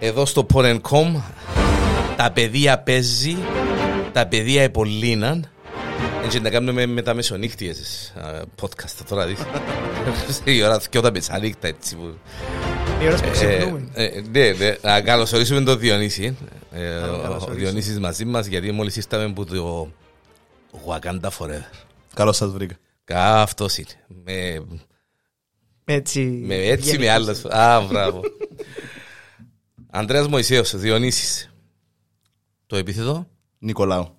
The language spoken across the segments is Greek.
Εδώ στο Porn.com τα παιδεία παίζει, τα παιδεία επολύναν. Έτσι να κάνουμε με τα μεσονύχτιες α, podcast τώρα δεις. Η ώρα και όταν μεσανύχτα έτσι που... Η ώρα που Ε, ξυπνούμε. ε, Ναι, ναι, να καλωσορίσουμε τον Διονύση. Ε, τον Ο καλωσορίσω. Διονύσης μαζί μας γιατί μόλις ήρθαμε από το Wakanda Forever. Καλώς σας βρήκα. Αυτός είναι. Με Έτσι. Με έτσι με γενικός. άλλες. Α, μπράβο. Ανδρέας Μωυσέος, Διονύσης. Το επίθετο; Νικολάου.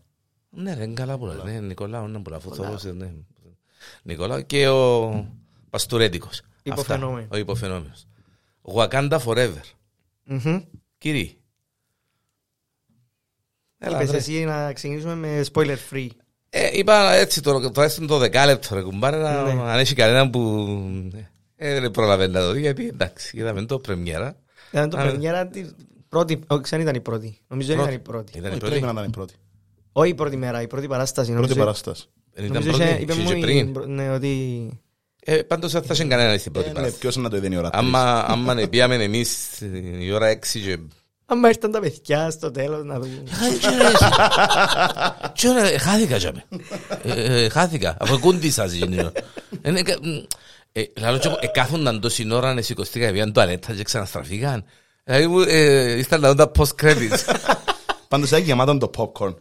Ναι, ρε, είναι καλά που λέει. Ναι, Νικολάου, ναι, πολλά φωτός, ναι. Νικολάου και ο Παστουρέντικος. Υποφαινόμενος. Αυτά, Ο υποφαινόμενος. Wakanda Forever. Μμμ. Κύριε. Έλα, Είπες Ανδρέ. εσύ να ξεκινήσουμε με spoiler free. Ε, είπα έτσι το, τουλάχιστον το δεκάλεπτο ρε κουμπάρε να, Ναι. αν έχει κανέναν που ε, δεν προλαβαίνει να το δει γιατί εντάξει είδαμε το πρεμιέρα Ήταν το Α, πρεμιέρα της πρώτη, όχι δεν ήταν η πρώτη. Νομίζω δεν Πρώτη. ήταν η πρώτη. ήταν η Όχι, πρώτη Πρέπει να ήταν η πρώτη. Όχι η πρώτη μέρα, η πρώτη παράσταση. Πρώτη νομίζω- παράσταση. δεν ήταν νομίζω πρώτη είχε- είπε είχε μου και η- πριν ναι, ότι ε, πάντως δεν θα είχε κανένα στην πρώτη Ε, Ναι, παράσταση ποιος να το είδε η ώρα τρεις. άμα, άμα ναι, πήγαμε εμείς η ώρα έξι και άμα ήρθαν τα παιδιά στο τέλος να δουν. Τι ώρα, ε, χάθηκα για με. Ε, ε, Χάθηκα, αφού κούντισα γίνω. Είναι κα- μ, ε, Λαλό και εγώ, ε, κάθονταν τόση ώρα να σηκωστήκα πήγαν τουαλέτα και ξαναστραφήκαν. Δηλαδή μου, ε, ήρθαν να δουν τα post-credits. Πάντως ήταν γεμάτο το popcorn.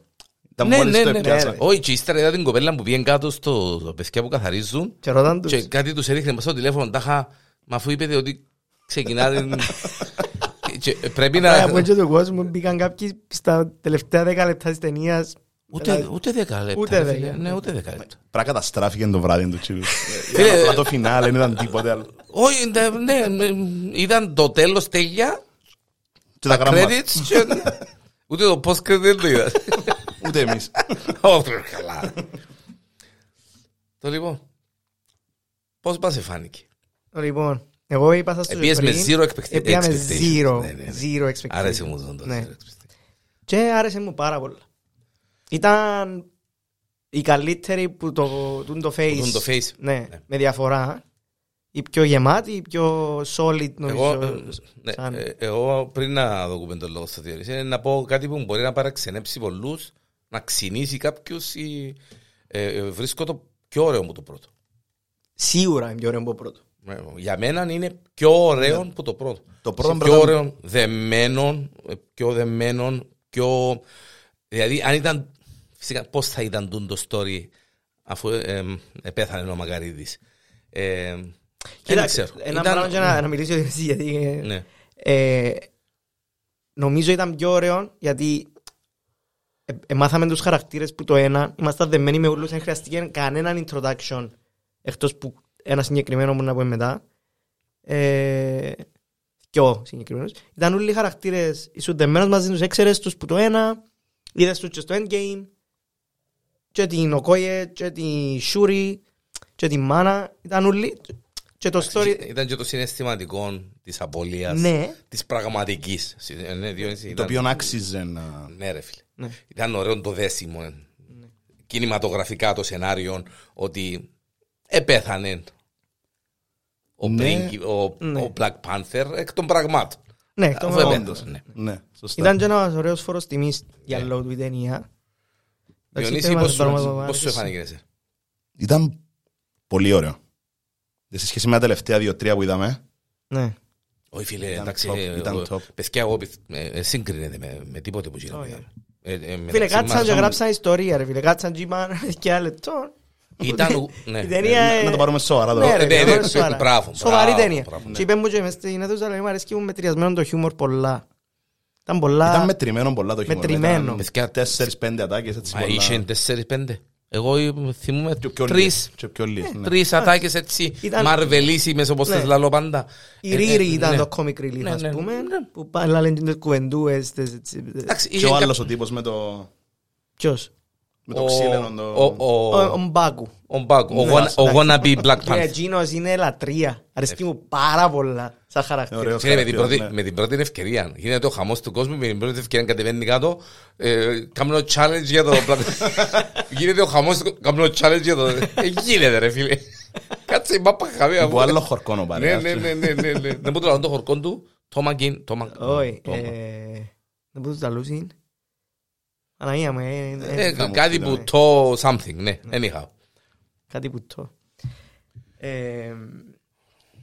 Ήταν Ναι, μόλις ναι, το ναι. έπιασα. Όχι, και ύστερα είδα την κοπέλα που πήγαινε κάτω στο στο παιδιά που καθαρίζουν Και ρωτάν τους. και κάτι τους έδειχνε μέσα στο τηλέφωνο, τάχα, μα αφού είπετε ότι ξεκινάτε... και πρέπει Άρα, να... Από έτσι του κόσμου μπήκαν κάποιοι στα τελευταία δέκα λεπτά της ταινίας. Ούτε, ούτε δέκα λεπτά. Ούτε ρε δέκα, φίλε. ναι. Ναι, ούτε δέκα λεπτά. Πράγμα καταστράφηκε το βράδυ του τσίλου. Φίλε, Απλά το φινάλε δεν ήταν τίποτε άλλο. Όχι, ναι, ναι, ναι, ήταν το τέλος τέλεια, Και τα τα γράμματα. credits και... Ούτε το post-credit δεν το είδα. Ούτε εμείς. Όχι, καλά. Το λοιπόν, πώς μας εφάνηκε; Λοιπόν, εγώ είπα σας το Επίες με πριν, zero expecta- επία με expectations. zero, Ναι, ναι, ναι. zero expectations. Άρεσε μου το Ναι. zero expectations. Και άρεσε μου πάρα πολλά. Ήταν η καλύτερη που το, που το face. Που το face. Ναι, Ναι. με διαφορά. Η πιο γεμάτη, η πιο solid νομίζω. Εγώ, ε, ναι, σαν- ε, εγώ πριν να δούμε τον λόγο στο Διονύση, είναι να πω κάτι που μπορεί να παραξενέψει πολλούς, να ξυνήσει κάποιους ή ε, ε, βρίσκω το πιο ωραίο μου το πρώτο. Σίγουρα είναι πιο ωραίο από πρώτο. Ε, Για μένα είναι πιο ωραίο που το πρώτο. Το πρώτο Σε πρέπει πιο να- ωραίο, δεμένο, ε, πιο δεμένο, πιο... Δηλαδή, αν ήταν... Φυσικά, πώς θα ήταν τούτο το story αφού ε, ε, ε, πέθανε ο Μακαρίδης. Ε, δεν Κοίτα, ξέρω. Ένα Ήταν- πράγμα για να, να μιλήσω για εσύ, γιατί ε, Ναι. ε, νομίζω ήταν πιο ωραίο γιατί ε, ε, μάθαμε τους χαρακτήρες που το ένα ήμασταν δεμένοι με όλους δεν χρειαστήκε κανέναν introduction εκτός που ένα συγκεκριμένο που να πούμε μετά ε, και ο συγκεκριμένος ήταν όλοι οι χαρακτήρες ήσουν δεμένος μαζί τους έξερες τους που το ένα είδες τους και στο endgame και την Οκόιε και την Σούρι και την Μάνα ήταν όλοι και το story Ήταν και το συναισθηματικό της απώλειας, ναι της πραγματικής. Ε, Ναι, Διονύση, Το ήταν- οποίο άξιζε να... Ναι ρε φίλε. Ναι. Ήταν ωραίο το δέσιμο. ε. Κινηματογραφικά το σενάριο ότι επέθανε ο, Ναι. Brinky- ο, Ναι. ο Black Panther εκ των πραγμάτων. ναι το Αφού με- επέθανε, Όντως. ναι. Ναι, σωστά. Ήταν και ένας ωραίος φόρος τιμής για Ναι. λόγω του η ταινία. Εντάξει, Διονύση, θέμα πώς δεν μπορούμε να σου- το πώς σου βάλουμε. εφάνηκε εσένα; Ήταν πολύ ωραίο. Και σε σχέση με τα τελευταία δύο-τρία που είδαμε, Ναι. Όχι φίλε, Ήταν εντάξει, top, ε, ήταν εγώ- top. παιδιά, εγώ πιθ- ε, ε, σύγκρινεται με, με τίποτε που γίνονται. Όχι. Ε, ε, Φίλε, μεταξύ κάτσαν μας, και γράψαν ιστορία ρε φίλε. Κάτσαν και είπαν και ένα λεπτό. Ήταν ου- ναι. Η ταινία... να- ε, να το πάρουμε σοβαρά Ναι τώρα. ρε, Ναι, φίλε, ναι, πάρουμε ναι, σοβαρά. μπράβο, Σοβαρή μπράβο, ταινία. μπράβο, Και είπε μου και μες στην αίθουσα, λέει, μου αρέσκει μου μετριασμένος το χιούμορ πολλά. Ήταν πολλά... Ήταν μετρημένο πολλά το χειμώνα. Μετρημένο. Παιδιά, Τέσσερις-πέντε ατάκες έτσι Μα πολλά. είχε τέσσερις-πέντε. Εγώ ε, θυμούμαι Και πιο τρεις. λίγες, και πιο λίγες, ναι. Τρεις ατάκες έτσι Ήταν- μαρβελίσιμες όπως Ναι. τις λαλώ πάντα. Η Ε, Ρίρι ε, ήταν ναι. το comic relief, Ναι, ας ναι, πούμε, ναι. που πάνε λένε τις κουβεντούες. τις- τις- Εντάξει, Και είχε ο κα- άλλος ο τύπος με το... Ποιος; Με το ο- ξύλινο το... ο- ο- Ο ο Μπάκου. Ο Μπάκου, ο Ναι, wanna- ο εντάξει. wannabe Black Και Panther. εκείνος είναι λατρεία. Αρέσκει μου πάρα πολλά σαν χαρακτήρα. Ωραίος Φίλε, με την, χαρακτήρας, πρώτη, ναι. με την πρώτη ευκαιρία. Γίνεται ο χαμός του κόσμου, με την πρώτη ευκαιρία κατεβαίνει κάτω. Ε, κάνω challenge για το Black Γίνεται ο χαμός του κάνω challenge για το... Ε, γίνεται ρε φίλε. Κάτσε η μάπα χαμία. Που άλλο χορκόνο Ναι, πάρε. ναι, ναι, ναι, ναι, ναι. Δεν μπορώ να το χορκόν του. Τόμακιν, τόμα. Όχι. τόμα. ε, Δεν μπορούσα να λούσεις. Αναγία μου. ε, ε, Ε, θα Κάτι μου που πει, το something, ναι, anyhow. Κάτι που το. Ε,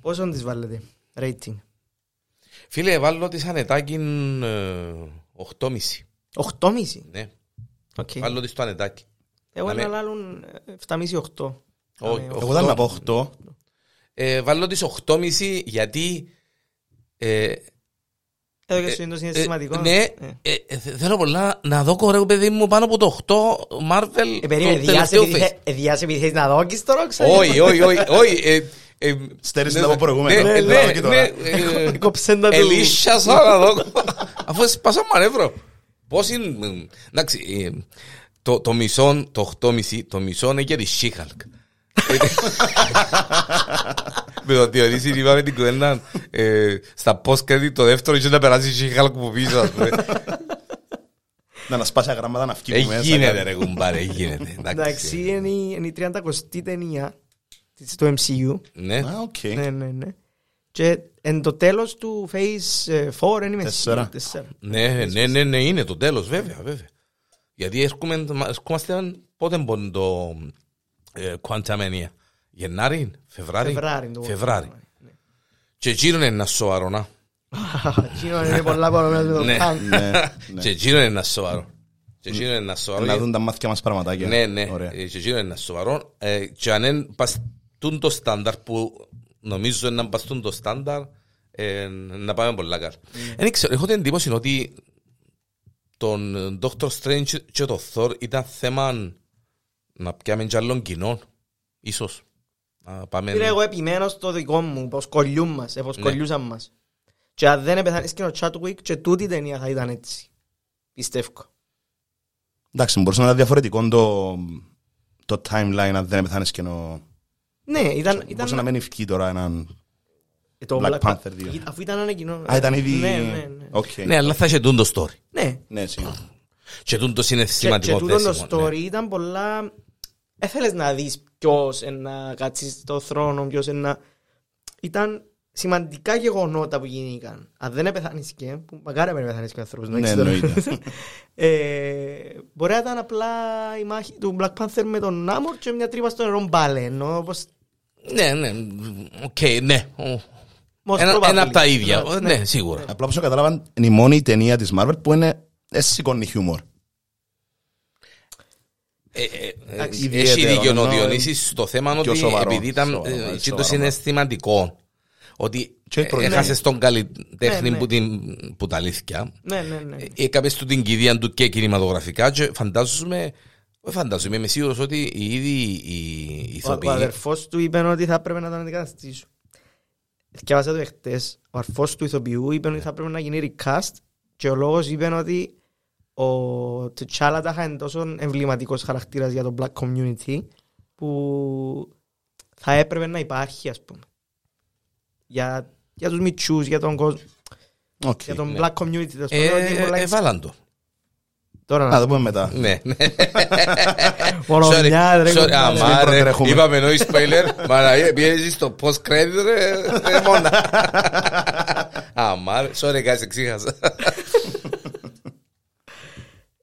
Πόσο της βάλετε, rating; Φίλε, βάλω τη ανετάκιν ε, 8,5. 8,5. Ναι, Οκ. βάλω τη στο ανετάκι. Εγώ να ένα με- άλλον 7,5-8. Όχι, Ναι, Εγώ ήταν να πω 8. Ε, βάλω τις 8,5 γιατί ε, Εδώ και Ε, σου είναι το ε, συναισθηματικό. ναι, Ε. ε, ε, θε- θέλω πολλά να δω κορέο παιδί μου πάνω από το 8 Marvel Ε, περίμενε, το διάσε τελευταίο επειδή phase. θε- ε, διάσε επειδή θέλεις να δώκεις τώρα, ξέρεις. Όχι, όχι, όχι, όχι. ε, ε, Στέρισε ναι, τα από προηγούμενα. ναι, Ε, ναι, δάμε και τώρα. ναι, ε, Κόψεν τα του. Ελίσσιασα να δω. Αφού σπάσα μανεύρο. Πώς είναι. ε, Εντάξει, ε, το, το μισό, το 8,5, το μισό είναι για τη She-Hulk. Με το Διονύσης είπαμε την κουβέντα ε, στα post-credit το δεύτερο είχε να περάσει η She-Hulk που πίσω. ας πούμε. Να ανασπάσει γράμματα να φύγει Ε, μέσα. γίνεται ρε κουμπάρε, γίνεται. Εντάξει, είναι η- είναι η 30η ταινία της- του MCU. Ναι. Α, οκ. Ναι, ναι, ναι. Και εν το τέλος του Phase ε, 4 είναι είμαι Τέσσερα. σίγουρος, τέσσερα. Ναι, ναι, ναι, ναι, είναι το τέλος, βέβαια, βέβαια. Γιατί έρχομαι, έρχομαστε πότε μπορεί το ε, Quantumania. Γενάρη, Φεβράρι. Φεβράρι, το Φεβράρι. Ναι. Και εκείνο είναι ένας σοβαρός, να. Εκείνο είναι πολλά παρόμοια με το Ναι. Kang. Ναι, ναι. Και εκείνο είναι ένας σοβαρός. Και εκείνο είναι ένας σοβαρός. Να δουν τα μάτια μας πραγματάκια. Ναι, ναι, Ωραία. Ε, και εκείνο είναι ένας σοβαρός. Ε, Και αν δεν παστούν το στάνταρ που νομίζω να παστούν το στάνταρ, ε, να πάμε πολλά καλά. Δεν ξέρω, έχω την εντύπωση ότι τον Dr. Strange και το Thor ήταν θέμα να πιάμε κι άλλων κοινών. Ίσως. Να πάμε... Φίλε, εγώ επιμένω στο δικό μου, πως κολλιούν μας, ε, πως Ναι. κολλιούσαν μας. Και αν δεν επεθάνεις και ο Chadwick και τούτη η ταινία θα ήταν έτσι. Πιστεύω. Εντάξει, μπορούσε να είναι διαφορετικό το, το timeline αν δεν πεθάνεις και νο... Ναι, ήταν... Μπορούσε ήταν να μην ευκεί τώρα έναν... ε, το Black Black Panther 2. Αφού ήταν ένα κοινό. Α, ήταν ήδη... Ναι, ναι, ναι. Οκ. Ναι, αλλά θα είχε τούν το story. Ναι. Ναι, σίγουρα. Και τούν το Και, και συναισθηματικό τούτο το δέσιμο, ναι. story ήταν πολλά... Έθελες να δεις ποιος να κάτσεις στο θρόνο, ποιος να... Ήταν σημαντικά γεγονότα που γίνηκαν. Αν δεν επεθάνεις και, που μακάρι να μην επεθάνεις και ο άνθρωπος. Ναι, εντάξει τώρα. εννοείται. Ε, Μπορεί να ήταν απλά η μάχη του Black Panther με τον Νάμορ και μια τρύπα στο νερό μπάλε. Ενώ όπως... Ναι, ναι, οκ, ναι. most Ένα, probably. ένα από τα ίδια. Ναι, Ναι, σίγουρα. Απλά όπως κατάλαβαν είναι η μόνη ταινία της Marvel που είναι εσύ σηκώνει χιούμορ. Ε, ε, ε, Εντάξει, Έχει ιδιαίτερο, δίκιο ο ενώ Διονύσης στο θέμα πιο ότι σοβαρό, επειδή ήταν σοβαρό, ε, ναι, και σοβαρό. το συναισθηματικό ότι Και ε, προ- έχασες τον καλλιτέχνη Ναι, ναι. που, την, που τα αλήθεια Ναι, ναι, ναι. ε, έκαμε του την κηδεία του και κινηματογραφικά και φαντάζομαι όχι φαντάζομαι, είμαι σίγουρος ότι οι ίδιοι οι Ο, ο ηθοποιοί αδερφός του είπε ότι θα έπρεπε να τον αντικαταστήσουν. Διάβασα το εχθές. Ο αδερφός του ηθοποιού είπε ότι θα έπρεπε να γίνει recast και ο λόγος είπε ότι ο T'Challa τα είναι τόσο εμβληματικός χαρακτήρας για το black community που θα έπρεπε να υπάρχει ας πούμε. Για, για τους μητσούς, για τον κόσμο, Οκ. για τον ναι. black community. τέλος ε, πάντων, ότι ε, πολλά- ε, βάλαν το. Τώρα Να να το πούμε μετά. Ναι, ναι. Μόνο Sorry, μια, ρε, sorry, κομπάρε. αμά, Μην ρε, προτρέχουμε. είπαμε νόη spoiler, Μαραγία, πιέζεις στο post-credit, ρε, ρε, μόνα. Αμά, ρε, sorry, guys, εξήχασα.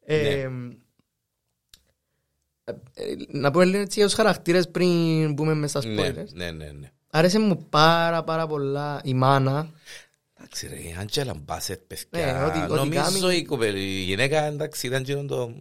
Ε, ε, ε, Να πω λίγο έτσι για τους χαρακτήρες πριν μπούμε μέσα στα Ναι, spoilers. ναι, ναι, ναι. Άρεσε μου πάρα πάρα πολλά η μάνα. Εντάξει ρε, η Άντζελα Μπάσετ, Ναι, παιδιά, ότι- ότι νομίζω κάνει- η κοπέλα- η γυναίκα, εντάξει, ήταν γίνον το...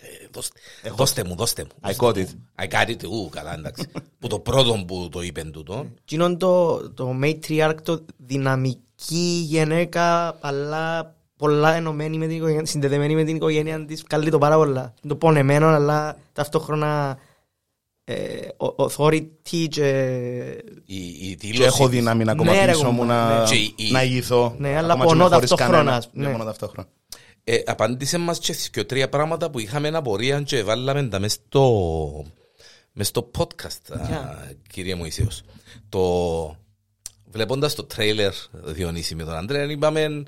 ε, δώστε- Δώστε μου, δώστε μου. I got it. I got it, ου, καλά, εντάξει. Που το πρώτο που το είπεν τούτο. Εκείνον το, το matriarch, το δυναμική γυναίκα, αλλά πολλά ενωμένη με την οικογένεια, συνδεδεμένη με την οικογένεια της, καλεί το πάρα πολλά. Το πονεμένο, αλλά ταυτόχρονα ε, ο- authority και... Η, η Και δήλωση έχω της. δύναμη να Ναι, κομματίσω ρε, μου ναι. να, Και η- να ηγηθώ. Ναι, αλλά Ακόμα και πονώ με χωρίς ταυτόχρονα, κανένα. ας πούμε. Ναι, Ναι. μόνο ταυτόχρονα. Ε, απάντησε μας και και τρία πράγματα που είχαμε ένα πορεία και βάλαμε τα μες στο, μες στο podcast, α, κύριε Μωυσέος. Το, βλέποντας το τρέιλερ Διονύση με τον Αντρέα, είπαμε, ε,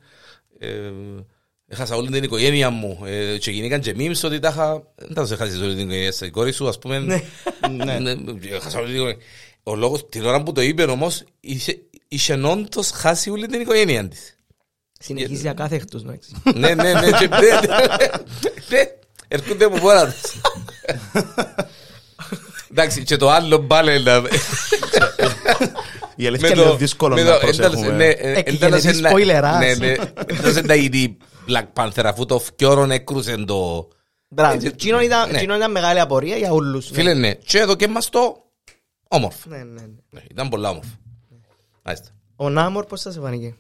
έχασα όλη την οικογένεια μου ε, και γίνηκαν και memes ότι τα είχα, δεν τα έχασες όλη την οικογένεια στην κόρη σου, ας πούμε. Ναι. Ναι, έχασα όλη την οικογένεια. Ο λόγος, την ώρα που το είπε όμως, είχε, είχε όντως χάσει όλη την οικογένεια της. Συνεχίζει ακάθεκτος, εντάξει. Ναι, ναι, ναι. και- ναι, ναι, ναι. Έρχονται από πόρα τους. Εντάξει, και το άλλο μπάλε να... Η αλήθεια είναι δύσκολο με να το- εντάξει, ναι, προσέχουμε. ε, Εκγενετή εντάλλωσε να- σποιλεράς. Ναι, ναι. Εντάλλωσε να γίνει Black Panther αφού το φκιόρον έκρουσε το... Μπράβο. Έτσι, Εκείνο ήταν, ναι. εκείνο ήταν μεγάλη απορία για όλους. Φίλε, ναι. Και εδώ και μας το όμορφο. Ναι, ναι, ναι. Ναι, Ήταν πολλά όμορφο. Μάλιστα. Ο Νάμορ πώς θα σε φανήκε.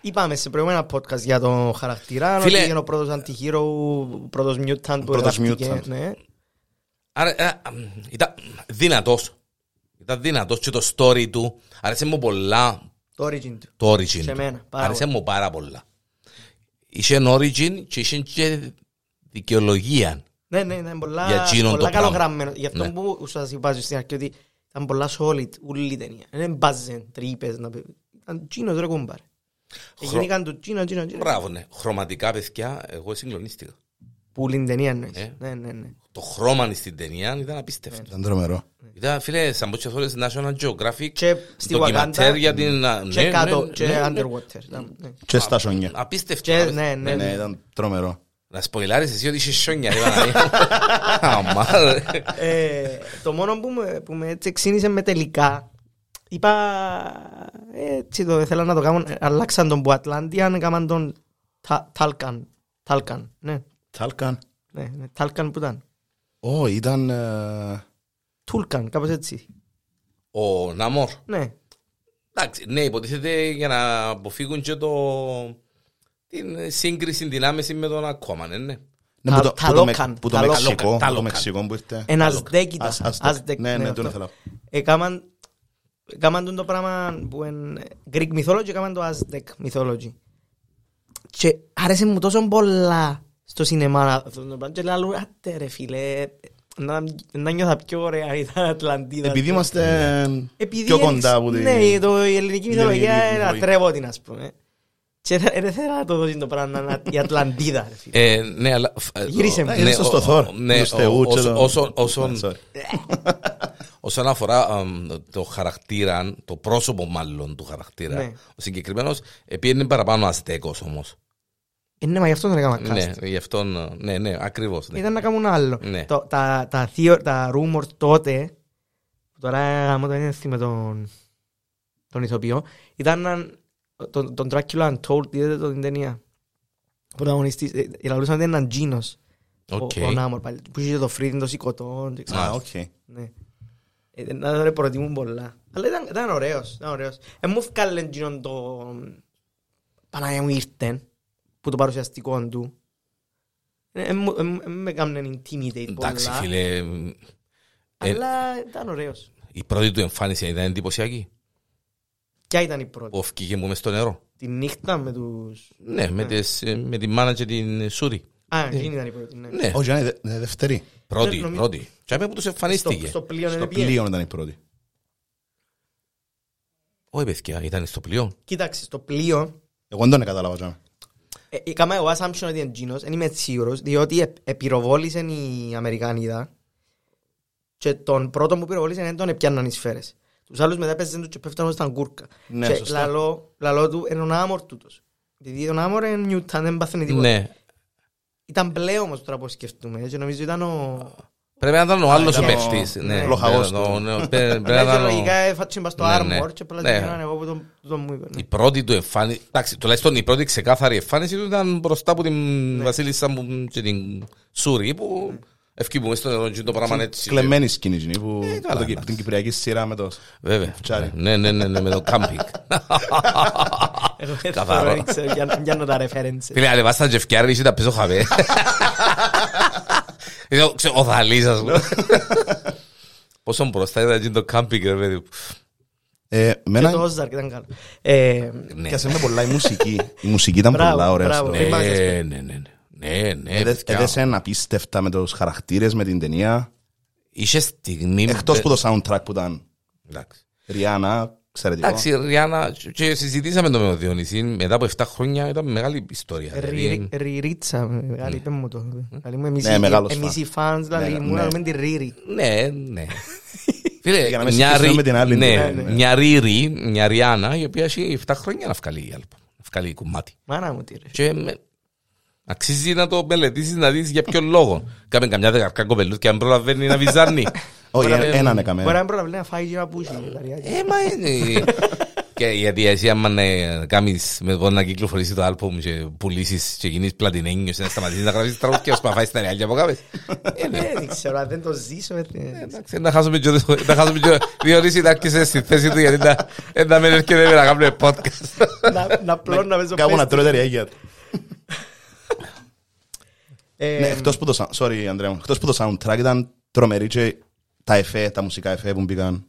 Είπαμε σε προηγούμενα podcast για τον χαρακτήρα, Φίλε- ότι είναι ο πρώτος αντιχείρο, ο πρώτος mutant που πρώτος εργαστηκε, mutant. ναι. Άρα, ε, αμ, ήταν δυνατός. Ήταν δυνατός και το story του. Άρεσε μου πολλά Το origin του. το origin Σε του. μένα, πάρα Άρεσε μου πάρα πολλά. Είχε ένα origin και είχε και δικαιολογία. Ναι, ναι, ήταν πολλά, Για εκείνον πολλά το πράγμα. καλογραμμένο. Γι' αυτό Ναι. που σας είπα στην αρχή ότι ήταν πολλά solid, ούλη η ταινία. Δεν μπάζεν, τρύπες, να πει. Ήταν τσίνος ρε κουμπάρε. Χρο- Έγιναν το τσίνο, τσίνο, τσίνο. Μπράβο, ναι. Χρωματικά, παιδιά, εγώ συγκλονίστηκα. Που ούλη την ταινία εννοείς. Ε. Ναι, ναι, ναι. Το χρώμα στην ταινία ήταν απίστευτο. Ήταν τρομερό. Ήταν, φίλε, σαν πότσες ώρες National Geographic, Και στη ντοκιμαντέρ Wakanda για την... α, και ναι, κάτω, ναι, και ναι, ναι. underwater. ήταν, ναι. Και στα σόνια. Απίστευτο. Και, απίστευτο. ναι, ναι, Ναι, ναι. ήταν τρομερό. Να σποιλάρεις εσύ ότι είσαι σιόνια, ρε Παναγία. Αμά, ρε. Ε, το μόνο που με, που με έτσι ξύνησε με τελικά είπα έτσι το θέλω να το κάνω αλλάξαν τον που Ατλάντιαν έκαναν τον Τα- Τάλκαν Τάλκαν ναι, Τάλκαν. ναι, ναι Τάλκαν που ήταν Ω, ήταν... ε, Τούλκαν κάπως έτσι Ο Ναμόρ. ναι Εντάξει, ναι, υποτίθεται για να αποφύγουν και το... την σύγκριση, την άμεση με τον ακόμα, ναι, ναι. Ναι, που το- Τα- που το με- Ταλόκαν, που το Ταλόκαν. Μεξικό, Ταλόκαν. το Μεξικό που ήρθε. ένα Ταλόκ. Ασδέκ ήταν Ας- Ασδέκ. Ασδέκ, Ναι, ναι, αυτό. τον ήθελα. έκαναν έκαναν τον το πράγμα που είναι Greek mythology έκαναν το Aztec mythology και άρεσε μου τόσο πολλά στο σινεμά αυτό το πράγμα και λέω άτε ρε φίλε να, να νιώθα πιο ωραία ήταν Ατλαντίδα Επειδή είμαστε Επειδή πιο είναι- κοντά από την... Ναι, το, η ελληνική η μυθολογία ελληνική είναι μυθολογία. ατρεύω την ας πούμε και δεν δεν θέλω να το δώσει το πράγμα να είναι η Ατλαντίδα ρε φίλε Ε, ναι, αλλά... ε, Γύρισε ο- με. ναι, Είναι στο ο- Θόρ. ο- Ναι, Τους θεούς και όσο- το- όσο- όσον- Sorry. Όσον αφορά αμ, το χαρακτήρα, το πρόσωπο μάλλον του χαρακτήρα, Ναι. ο συγκεκριμένος πήγαινε παραπάνω αστέκος όμως. Ε, Ναι, μα γι' αυτό δεν έκανα cast Ναι, γι' αυτό, ναι, ναι, ακριβώς. Ναι. Ήταν να κάνουν άλλο. Ναι. Το, τα, τα, theo, τα rumors τότε, που τώρα γάμο το ένθι με τον, τον ηθοποιό, ήταν να- τον, τον Dracula Untold, είδατε το την ταινία; Ο πρωταγωνιστής, ε, λαλούσαν ότι είναι έναν Τζίνος. Οκ. Ο, ο Νάμορ πάλι, που είχε το φρύδιν, το σηκωτόν. και ξέρω. Α, οκ. Ναι. Ε, να τον προτιμούν πολλά. Αλλά ήταν, ήταν ωραίος, ήταν ωραίος. Ε, μου βγάλε τζίνον το... Παναγία μου ήρθε, που το παρουσιαστικό του. Ε, ε, μου- ε, ε, με κάμνε intimidate Εντάξει, πολλά. φίλε, ε, Αλλά ήταν ωραίος. η πρώτη του εμφάνιση ήταν εντυπωσιακή. Ποια ήταν η πρώτη; Που φύγε μου μες στο νερό. Τη νύχτα με τους... Ναι, με, τις, ε, με τη μάνα και την Σούρη. Α, εκείνη ήταν η πρώτη, ναι. Ναι, Όχι, είναι δε- δεύτερη. πρώτη, νομίζω- πρώτη. Και είπε που τους Στο, εμφανίστηκε. στο πλοίο Στο είναι πιέ. πλοίο ήταν η πρώτη. Όχι, παιδιά, ήταν στο πλοίο. Κοίταξε, στο πλοίο Εγώ δεν τον κατάλαβα. Τζάμε. Ε, Έκαμε εγώ assumption ότι είναι Τζίνος, δεν είμαι σίγουρος, διότι ε- επιροβόλησε η Αμερικανίδα και τον πρώτο που πυροβόλησε δεν τον έπιαναν οι σφαίρες. Τους άλλους μετά έπαιζαν τους και πέφτανε στα γκούρκα. Ναι, και σωστά. λαλό, λαλό του είναι ο Νάμορ τούτος. Επειδή ο Νάμορ είναι νιούταν, δεν πάθαινε τίποτα. Ναι. Ήταν μπλε όμως τώρα που σκεφτούμε και νομίζω ήταν ο... Πρέπει να ήταν ο άλλος ο ήταν ο- παίχτης. Ναι, ναι. Λοχαγός Ναι, του. ναι, Πρέπει να Ναι, και ήταν ο- λογικά έφατσε μπας στο Ναι, ναι. armor και απλά Ναι. την εγώ που τον- τον μου είπε. ναι. Η πρώτη του εμφάνιση, εντάξει, τουλάχιστον η πρώτη ξεκάθαρη εμφάνιση του ήταν μπροστά από την Βασίλισσα μου και την Σούρη που ευκύπουμε στο νερό και το πράγμα έτσι. Κλεμμένη σκηνή εκείνη που Ε, καλά, από το- εντάξει. την κυπριακή σειρά με το... Βέβαια. Φτιάρι. Ναι, ναι, ναι, ναι, με το κάμπινγκ. Εγώ δεν Καθαρό. ξέρω, δεν ξέρω, για να πιάνω τα references. Φίλε, ανεβάστα τζευκιάρι, είσαι τα πίσω χαβέ. Είναι ο- ξέρω, Ο Θαλής, ας πούμε. Πόσο μπροστά ήταν εκείνο το κάμπινγκ, ρε παιδί. μου. Ε, Και μένα το Ozark ήταν καλό. Ε, Ναι. πιάσε με πολλά η μουσική. Η μουσική ήταν Μπράβο, πολλά ωραία. μπράβο. στο- Πριν πάμε Ναι, στο- ναι, ναι, ναι. Ναι, ναι, παιδιά. Έδεσαι απίστευτα με τους χαρακτήρες, με την ταινία. Είχε στιγμή... Εκτός που το soundtrack που ήταν Εντάξει. Ριάννα, εξαιρετικό. Εντάξει, Ριάννα, και συζητήσαμε το με τον Διονυσή, μετά από 7 χρόνια ήταν μεγάλη ιστορία. Ρι- δηλαδή. Ριρίτσα, μεγάλη, είπε μου το. Καλή μου, εμείς Ναι, οι- μεγάλος εμείς φαν. οι fans, δηλαδή, Ναι, μου ναι. λέμε τη Ρίρι. Ναι, ναι. Φίλε, Για να με μια, συγχύσουμε ρι... με την άλλη. ναι, Ναι, ναι. μια Ρίρι, μια Ριάννα, η οποία έχει 7 χρόνια να βγάλει η άλπα. Να βγάλει κομμάτι. Μάνα μου τι ρε. Και με... αξίζει να το μελετήσεις να δεις για ποιο λόγο. Κάμε καμιά δεκαρκά κοπελούς και αν προλαβαίνει να βυζάνει. Όχι, Μπορεί να- έναν Μπορεί έκαμε. να προλαβαίνει να φάει και να πούσει. δηλαδή. Ε, μα είναι. Και γιατί εσύ άμα να κάνεις με το να κυκλοφορήσει το άλπομ και πουλήσεις και γίνεις πλατινένιος να σταματήσεις να γράψεις τραγούδια ώσπου να φάεις τα ρεάλια από κάπες. Ε, ναι. Ε, Δεν ξέρω, αν δεν το ζήσω. ε, Εντάξει, Να χάσουμε και να χάσουμε και δύο ώρες συντάκησες στη θέση του γιατί να- ε, να μην έρχεται να κάνουμε podcast. να- Να πλώνω μέσα στο Κάπου να πέστη. τρώτε ριάγια. Ε, Ναι, εκτός που το sound- sorry, Ανδρέα μου, εκτός που το soundtrack ήταν τρομερή και τα εφέ, τα μουσικά εφέ που μπήκαν.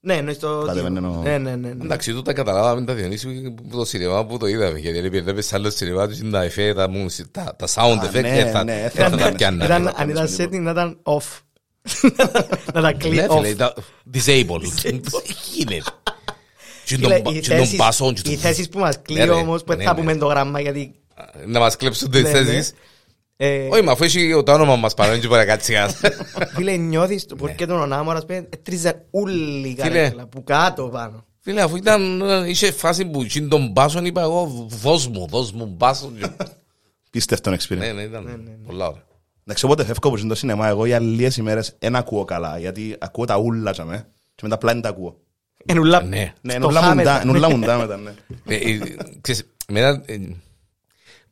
Ναι, εννοείς το... Κατεβαίνει ο- Ναι, ναι, ναι. ναι. Εντάξει, τούτα καταλάβαμε τα Διονύση που το σινεμά που το είδαμε. Γιατί αν πήγαμε σε άλλο σινεμά τους είναι τα εφέ, τα μουσι- τα τα sound Α, effect. ναι, ε, θα- ναι, ε, θα θα τα τα πιάννα. Ήταν- να Αν ήταν κάνεις setting να ήταν off. Να τα κλεί Ναι, off. φίλε, ήταν disabled. Γίνεται; Και Φίλε, τον- οι και τον θέσεις- μπάσον και Οι τον- θέσεις που μας Ναι, κλείω ρε, όμως που ναι, δεν θα ναι. πούμε το γράμμα γιατί... Να μας κλέψουν τις Ναι, ναι. θέσεις. Ε, Όχι, μα αφού έχει το όνομα μας πάνω, δεν μπορεί να κάτσει κανένας. Φίλε, νιώθεις το πορκέ των ονάμορας πέντε, έτριζαν όλοι η Φίλε. καρέκλα που κάτω πάνω. Φίλε, αφού ήταν, ε, είχε φάση που εκείνη τον μπάσον, είπα εγώ, δώσ' μου, δώσ' μου μπάσον. Πίστευτον Ναι, experience. ναι, ήταν πολλά ωραία. Εντάξει, όποτε φεύγω από το σινεμά, εγώ για λίγες ημέρες δεν ακούω καλά, γιατί ακούω τα ούλα και με, και μετά απλά δεν τα ακούω. Εν ουλά- Ναι. Ναι, στο νουλά χάμετα. μουντά, νουλά μουντά μετά, ναι. Ε, ε, Ξέρεις, εμένα ε,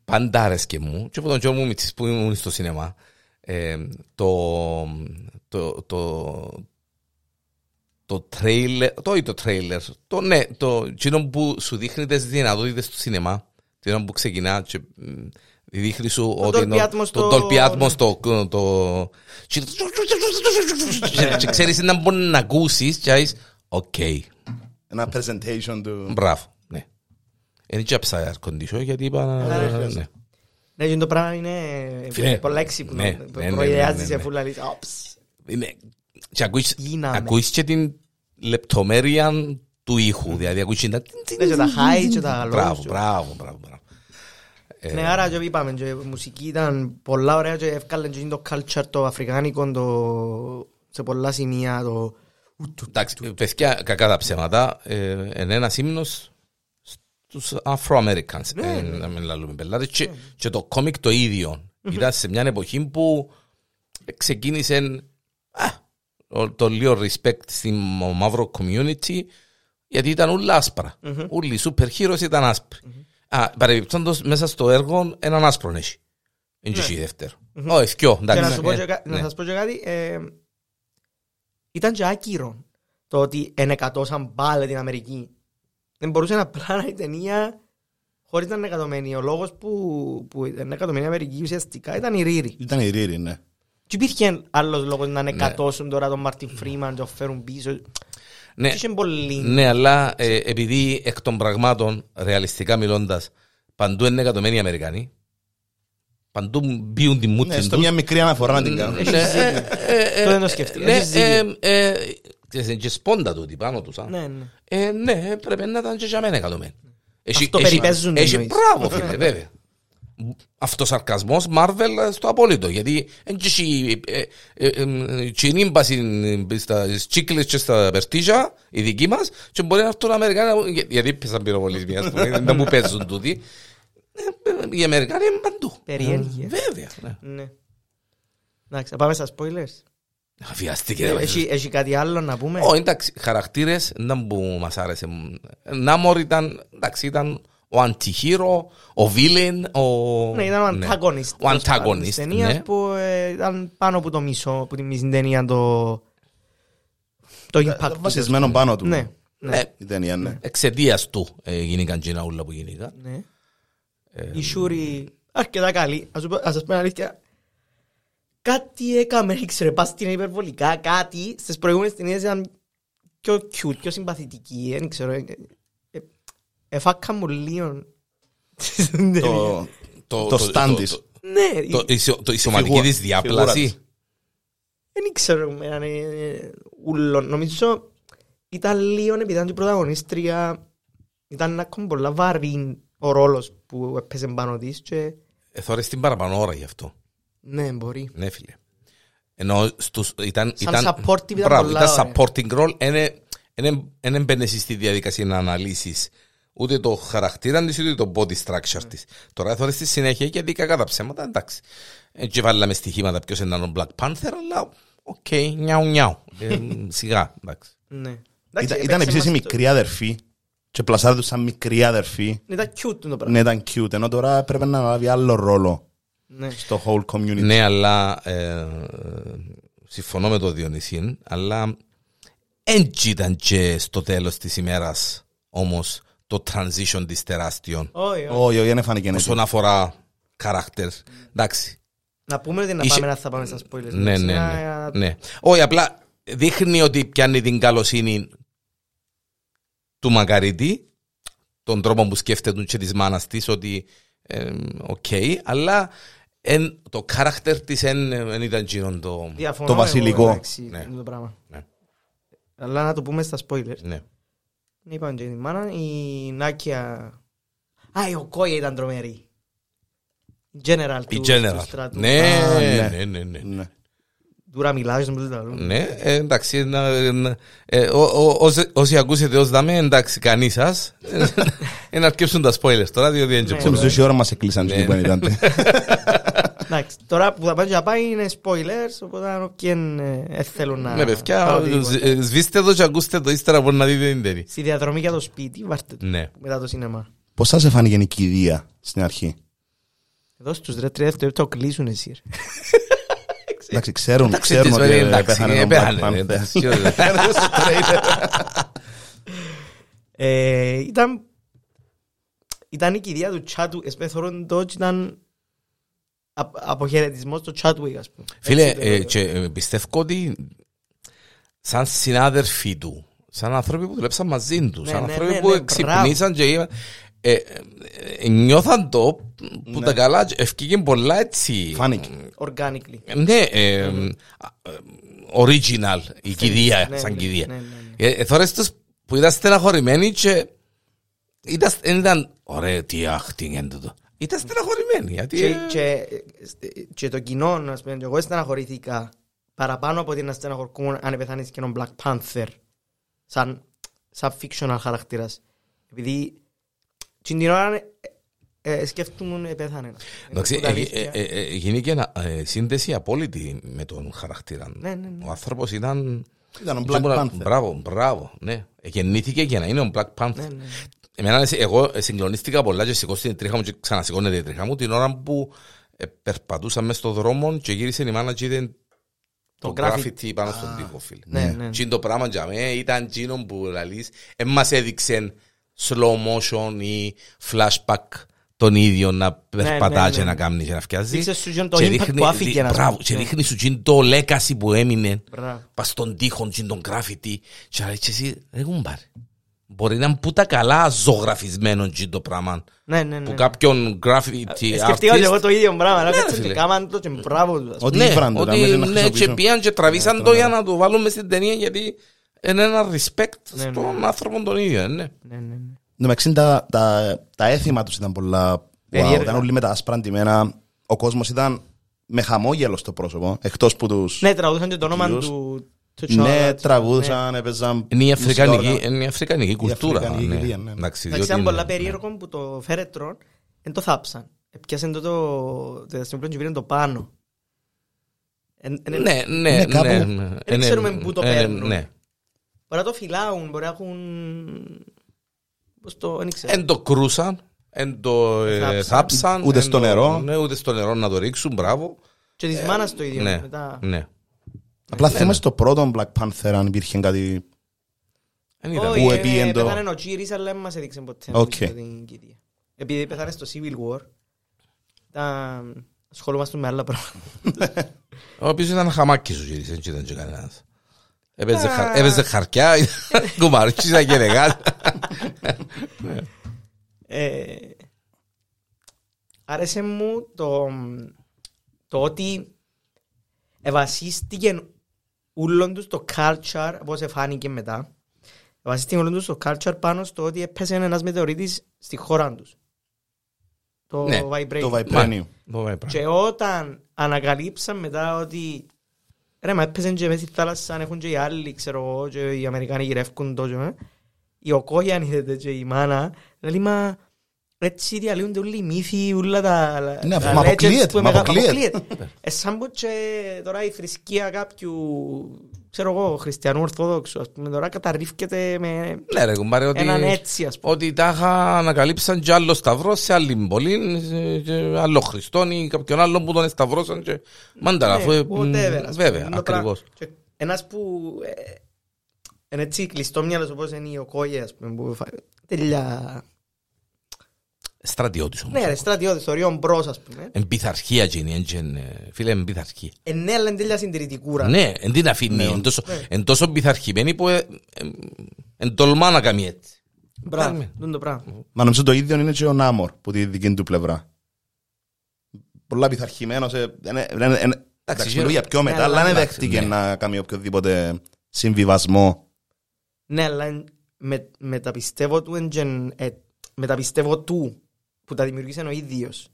πάντα άρεσκε μου και από τον καιρό μου μητσής που ήμουν στο σινεμά ε, το το το το τρέιλερ, το ή το τρέιλερ, το ναι, το εκείνο που σου δείχνει τις δυνατότητες του σινεμά, εκείνο που ξεκινά και μ, δείχνει σου ότι Dolby είναι Atmos το το- Dolby Atmos το, το, και- και ξέρεις να μπορείς να ακούσεις και να είσαι, οκ, Ένα presentation του... Μπράβο, ναι. Δεν άψα air condition γιατί είπα Καλά, ρε, να... φίλε. ναι. Ναι, και το πράγμα είναι Φίλε, πολλά έξυπνο. ναι, ναι, ναι, ναι, Προειδεάζει ναι, σε ναι. φούλα λύση. Oops. Είναι- Και ακούεις, Γίναμε. ακούεις και την λεπτομέρεια του ήχου. Δηλαδή ακούεις και τα... Ναι, και τα high και τα low. Μπράβο, και- μπράβο, μπράβο. μπράβο. Ναι, άρα και είπαμε, και η μουσική ήταν πολλά ωραία και εύκαλε και το culture το αφρικάνικο το... σε πολλά σημεία το... Εντάξει, παιδιά, κακά τα ψέματα. ε, Είναι ένας ύμνος στους Afro-Americans. ε, Να μην λαλούμε πελάτες. Και- Και το κόμικ το ίδιο. Ήταν σε μια εποχή που ξεκίνησε α, ο- το λίγο respect στην μαύρο community γιατί ήταν όλα άσπρα. Όλοι οι super heroes ήταν άσπροι. Α, παρεμπιπτόντως μέσα στο έργο έναν άσπρο έχει. Είναι και εσύ δεύτερο. Όχι, θκυο, Και να, εντάξει. σου πω ε, και κα- να ναι. σας πω και κάτι, ε, ήταν και άκυρο το ότι ενεκατώσαν πάλι την Αμερική. Δεν μπορούσε να απλά να είναι ταινία χωρίς να είναι εκατομένη. Ο λόγος που, που ήταν εκατομένη η Αμερική ουσιαστικά ήταν η Ρίρι. Ήταν η Ρίρι, ναι. Και υπήρχε άλλος λόγος να ανεκατώσουν τώρα τον Μάρτιν Φρήμαν και τον φέρουν πίσω. Ναι. Και είχε πολύ... Ναι, αλλά ε, επειδή εκ των πραγμάτων, ρεαλιστικά μιλώντας, παντού είναι εκατομένοι Αμερικανοί, παντού μπίουν τη Ναι, μούτση στο τους. μια μικρή αναφορά να την κάνω. Ναι, ε, ε, ε, Το δεν το σκέφτηκα. Ναι, Έχεις ε, δίκιο. ε, ξέρεις, είναι και σπόντα τούτη πάνω τους. α. Ναι, ναι. Ε, ναι, πρέπει να ήταν και για μένα εκατομένοι. Έχει- Αυτό έχει- περιπέζουν, Έχει εννοείς. μπράβο, φίλε, βέβαια. Αυτοσαρκασμός Marvel στο απόλυτο γιατί δεν έχει ε, ε, ε, τσινίμπαση στις τσίκλες και στα περτίζα οι δικοί μας και μπορεί να έρθουν Αμερικάνοι για- γιατί πέσαν πυροβολισμοί ας πούμε δεν μου παίζουν τούτοι Ε, ε, οι Αμερικάνοι είναι παντού Περίεργοι, ε. βέβαια ναι. Ναι. Εντάξει, θα πάμε στα spoilers. Βιαστήκε ρε, Έχει, έχει κάτι άλλο να πούμε; Ω, εντάξει, χαρακτήρες να που μας άρεσε. Νάμορ ήταν, εντάξει, ήταν ο αντιχείρο, ο βίλεν, ο... Ναι, ήταν ο ναι. antagonist. Ο antagonist, της ταινίας ναι. που ε, ήταν πάνω από το μισό, που τη μισή ταινία το... Το impact. του. Βασισμένο πάνω του. Ναι, Ναι, ναι. Η ταινία, ναι. εξαιτίας του ε, γίνηκαν και όλα που γίνηκαν. ναι. Η Σούρη αρκετά καλή. Ας, σου πω- ας σας πω την αλήθεια. Κάτι έκαμε, ήξερε, πας στην υπερβολικά, κάτι στις προηγούμενες ταινίες ήταν πιο cute, πιο συμπαθητική, δεν ξέρω. ε, ε, Εφάκα μου λίγο. στην ταινία. Το, το stand της. το- Ναι, το- η ισο- το- Η σωματική φιγούρα- της φιγούρα διάπλαση. της. Δεν ξέρω, έναν ε, ούλο. Νομίζω ήταν λίγο επειδή ήταν και η πρωταγωνίστρια. Ήταν ένα ακόμα πολλά βαρύ ο ρόλος που έπαιζε πάνω της και Ε, Θωρείς την παραπάνω ώρα γι' αυτό. Ναι, μπορεί. Ναι, φίλε. Ενώ στους, ήταν, Σαν ήταν, supportive ήταν μπράβο, πολλά ήταν ωραία. supporting role, δεν έμπαινε στη διαδικασία να αναλύσεις ούτε το χαρακτήρα της ούτε το body structure της. Τώρα θα στη συνέχεια και δίκα κατά ψέματα, εντάξει. Έτσι βάλαμε στοιχήματα ποιος ήταν ο Black Panther, αλλά οκ, νιάου νιάου. Ε, Σιγά, εντάξει. Ναι. Ήταν, Εντάξει, ήταν έπαιξε επίσης η μας το- μικρή αδερφή και πλασάρει τους σαν μικρή αδερφή. Ήταν cute το πράγμα. Ναι, ήταν cute, ενώ τώρα πρέπει να λάβει άλλο ρόλο Ναι. στο whole community. Ναι, αλλά ε, συμφωνώ με το Διονυσίν, αλλά έτσι ήταν και στο τέλος της ημέρας όμως το transition της τεράστιων Όχι, όχι. Όχι, όχι, δεν φάνηκε έτσι. όσον αφορά character. Εντάξει. Να πούμε ότι να Είχε- πάμε να θα πάμε στα spoilers. Ναι, ναι, Να- ναι. να- ναι. Όχι, απλά δείχνει ότι πιάνει την καλοσύνη του Μακαρίτη, τον τρόπο που σκέφτεται και της μάνας της, ότι ε, οκ, αλλά εν, το character της δεν ήταν εκείνον το... Διαφωνώ Το εγώ, βασιλικό. εντάξει, Ναι. με το πράγμα. Ναι. Αλλά να το πούμε στα spoilers. Ναι. Είπαμε και τη μάνα, η Νάκια... Α, η Οκόια ήταν τρομερή. Η General Η του, General. του στρατού. Ναι, Α, ναι, ναι. ναι, ναι. Ναι. Τούρα μιλάς, δεν μπορείς να τα λέω. Ναι, ε, εντάξει, να, να- ε, ο- ο- όσοι- όσοι ακούσετε ως δάμε, εντάξει, κανείς σας, ε, να αρκέψουν τα spoilers τώρα, διότι δεν Ναι. και Σε μισή ώρα μας έκλεισαν Ναι, και που ναι. ήταν. Εντάξει, τώρα που θα πάνε για πάει είναι spoilers, οπότε αν όποιον ε, θέλουν να... Ναι, παιδιά, πάρουν οτιδήποτε. σ- ε, σβήστε το και ακούστε το, ύστερα μπορεί να δείτε την τέλη. Στη διαδρομή για το σπίτι, βάρτε το Ναι. μετά το σινεμά. Πώς σας έφανηκε η κηδεία στην αρχή; Εδώ στους ρε τρία δευτερόλεπτα το κλείσουν εσύ. ρε. Εντάξει, ξέρουν, Εντάξει, ξέρουν της, ότι ε, ε, εντάξει, πέθανε ε, ο Black πέθανε, Panther. εντάξει, και- Ε, ήταν ήταν η κηδεία του Chadwick, εσπέθωρον το ότι ήταν απ- αποχαιρετισμός του Chadwick, ας πούμε. Φίλε, Έτσι το ε, λέω. και, ε, πιστεύω ότι σαν συνάδελφοι του, σαν άνθρωποι που δουλέψαν μαζί του, Ναι, σαν ναι, άνθρωποι ναι, που ναι, εξυπνήσαν και είπαν, ε, ε, ε, νιώθαν το που τα καλά και ευκήγε πολλά έτσι. Φάνηκε. Organically. Ναι, ε, ε, original η κηδεία, Ναι, σαν ναι, κηδεία. ναι, ναι, ναι. Ε, ε, Θωρές τους που ήταν στεναχωρημένοι και ήταν, δεν ήταν ωραία τι acting είναι τούτο. Ήταν στεναχωρημένοι γιατί... Και, ε, και, και το κοινό, να πούμε, και εγώ στεναχωρήθηκα παραπάνω από ότι να στεναχωρκούν αν πεθάνεις και έναν Black Panther σαν, σαν fictional χαρακτήρας. Επειδή την την ώρα ε, ε, σκέφτομαι πέθανε. Εντάξει, Που τα ε, αλήθεια. ε, ε, ε, γίνηκε ένα, ε, σύνδεση απόλυτη με τον χαρακτήρα. Ναι, ναι, ναι. Ο άνθρωπος ήταν... Ήταν ο δεν Black μπορώ να- Panther. Μπράβο, μπράβο, ναι. Ε, Γεννήθηκε για να είναι ο Black Panther. Ναι, ναι. Εμένα, εγώ ε, συγκλονίστηκα πολλά και σηκώστηκε την τρίχα μου και ξανασηκώνεται η τρίχα μου την ώρα που ε, περπατούσα μες στον δρόμο και γύρισε η μάνα και είδε το Το graffiti. graffiti πάνω στον τοίχο, φίλε. Ναι, ναι. Τι είναι το πράγμα για μέ, ήταν εκείνο που λαλείς, εν μας έδειξε slow motion ή flashback τον ίδιο να περπατάς ναι, και ναι. να κάνεις και να φτιάζει. Δείξες σου και το Και impact δείχνει- που άφηκε, δι- να Μπράβο, πούμε. και Ναι. δείχνει σου και το legacy που έμεινε Μπράβο. πας στον τοίχο και τον graffiti και λέει και εσύ, ρε κουμπάρε. Μπορεί να είναι που τα καλά ζωγραφισμένο και το πράγμα. Ναι, ναι, ναι. Που κάποιον graffiti Ε, Σκεφτήκα και εγώ artist το ίδιο πράγμα. αλλά Ναι, κάτσαν φίλε. και κάμαν το και μπράβο του. ας πούμε. Ότι ναι, ήβραν το, να ότι, μην να ναι, και χρησιμοποιήσουν. πήγαν και τραβήσαν Ναι, το ναι. για να το βάλουμε στην ταινία γιατί είναι ένα respect Ναι, ναι, στον ναι. άνθρωπο τον ίδιο, ναι. Ναι, ναι, ναι. Εν τω μεταξύ, τα, τα, τα έθιμα τους ήταν πολλά wow, Περίεργα. ήταν όλοι με τα άσπρα ντυμένα. Ο κόσμος ήταν με χαμόγελο στο πρόσωπο, εκτός που τους... Ναι, τραγουδούσαν και το όνομα Κυρίως. του του Ναι, Charlotte. τραγούδαν, έπαιζαν... Είναι η αφρικανική, μουσικά είναι η αφρικανική κουλτούρα. αφρικανική ναι. κηδεία, ναι. Εντάξει, Εντάξει, διότι ήταν είναι- πολλά περίεργο που το φέρετρο δεν το θάψαν. Επιάσαν το το δεύτερο και πήραν το πάνω. Εν- εν- Ναι, ναι, Ναι, ναι. κάπου. ναι, Δεν ναι, ξέρουμε ναι, πού το ναι, παίρνουν. Ναι. Μπορεί να το φυλάουν, μπορεί να έχουν... Πώς το... Δεν ξέρω. Εν το κρούσαν, εν το ε, Θάψαν. θάψαν. Ούτε εν στο το- νερό. Ναι, ούτε στο νερό να το ρίξουν, μπράβο. Και της μάνας το ίδιο. Ναι, μετά. ναι. Απλά θέμα στο πρώτο Black Panther αν υπήρχε κάτι... Εν ήταν. Όχι, Πού ε, επήγεν το- πέθανε ο τζύρης, αλλά δεν μας έδειξε ποτέ Οκ. την κηδεία. Επειδή πέθανε στο Civil War, ήταν... ασχολούμαστε με άλλα πράγματα. Ο οποίος ήταν χαμάκι σου γύρισε, δεν ήταν και κανένας. Έπαιζε χα- Έπαιζε χαρτιά, κουμαρούτσισα και ρεγάλ. Ε, άρεσε μου το, το ότι ευασίστηκε ούλον τους το culture, όπως εφάνηκε μετά, ευασίστηκε ούλον τους το culture πάνω στο ότι έπεσε ένας μετεωρίτης στη χώρα τους. Το Ναι, Vibranium. Το Vibranium. Μα, Και όταν ανακαλύψαν μετά ότι Ρε, μα έπαιζαν και μέσα στη θάλασσα, αν έχουν και οι άλλοι, ξέρω εγώ, και οι Αμερικάνοι γυρεύκουν τόσο. ε. Η Οκόγια, αν είδετε, και η μάνα, λέει, μα έτσι διαλύονται όλοι οι μύθοι, όλα τα... Ναι, τα μα legends αποκλείεται, που μα εμεγα- αποκλείεται. Ε, σαν που και τώρα η θρησκεία κάποιου, ξέρω εγώ, χριστιανού ορθόδοξου, ας πούμε, τώρα καταρρίφκεται με Ναι ρε κουμπάρε ότι... έναν έτσι, ας πούμε. Ότι τα είχα ανακαλύψαν και άλλο σταυρό σε άλλη πόλη, σε- και άλλο Χριστόν ή κάποιον άλλον που τον εσταυρώσαν και μάντα αφού... Ναι, ε, whatever, ας πούμε. Βέβαια, Είναι το πράγμα. ακριβώς. Και Ένας που ε, είναι έτσι κλειστόμυαλος όπως είναι η Οκόγια, ας πούμε, που φα- τελειά... Στρατιώτης όμως. Ναι ρε, στρατιώτης, θωριών μπρος, ας πούμε. Εν πειθαρχία γίνει, εν τζεν, ε, φίλε, εν πειθαρχία. Ε, ναι, αλλά είναι τελειά συντηρητικούρα. Ναι, εν την αφήνει, εν τόσο- εν τόσο πειθαρχημένη που ε, ε, εν τολμά να κάνει έτσι. Μπράβο, Ναι. αυτό είναι το πράγμα. Μα νομίζω το ίδιο είναι και ο Νάμορ που τη δική του πλευρά. Πολλά πειθαρχημένος. ε, είναι- είναι- είναι- Εντάξει, γύρω- μιλώ για πιο μετά, Ναι, αλλά δεν εντάξει, δέχτηκε ναι. να κάνει οποιοδήποτε συμβιβασμό. Ναι, αλλά εν- με, με τα πιστεύω του, εν γεν- ε, με τα πιστεύω του, που τα δημιουργήσε ο ίδιος,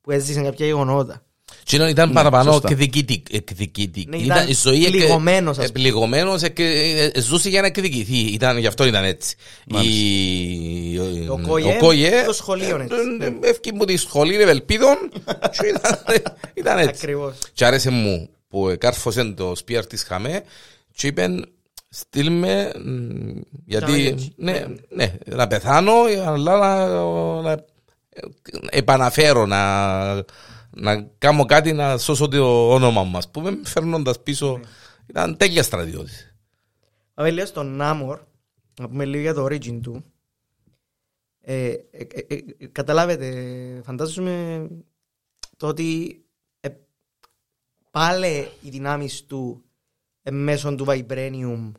που έζησε κάποια γεγονότα. Και ενώ ήταν Ναι, παραπάνω σωστά. εκδικητικ- εκδικητική. Ναι, ήταν η ζωή εκ- πληγωμένος, ας ε, πληγωμένος, εκ- ε, ε, ζούσε για να εκδικηθεί. Ήταν, γι' αυτό ήταν έτσι. Η, Ο Κόγε, Κόγε, το σχολείο έτσι. ε, ε, Έφυγε μου τη σχολή ευελπίδων και ήταν- ήταν έτσι. Ακριβώς. Και άρεσε μου που εκάρφωσε το σπίαρ της Χαμέ και είπε στείλ με μ, γιατί έτσι. ναι, ναι, να πεθάνω αλλά να, να επαναφέρω να, να κάνω κάτι να σώσω το όνομα μου ας πούμε φέρνοντας πίσω ήταν τέλεια στρατιώτης Πάμε λίγο στον Νάμορ, να πούμε λίγο για το origin του. Ε, ε, ε, ε, καταλάβετε, φαντάζομαι το ότι ε, πάλι οι δυνάμεις του ε, μέσω του Vibranium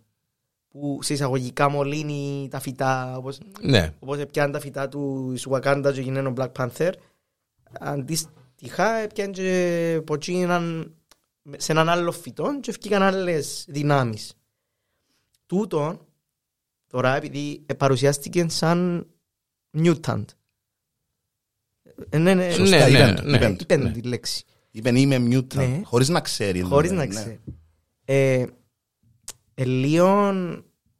που σε εισαγωγικά μολύνει τα φυτά όπως, ναι όπως έπιαν τα φυτά τους εις Wakanda και γίνανε ο Black Panther αντίστοιχα έπιαν και ποτσίναν σε έναν άλλο φυτό και ευκήκαν άλλες δυνάμεις τούτο τώρα επειδή ε, παρουσιάστηκε σαν mutant ε, ναι, ναι, Σωστά, ναι, είπεν ναι, το, ναι. είπεν το. είπεν τη λέξη Είπε είμαι mutant, Ναι. χωρίς να ξέρει. χωρίς δηλαδή, να ναι. ξέρει ε, ε, λίγο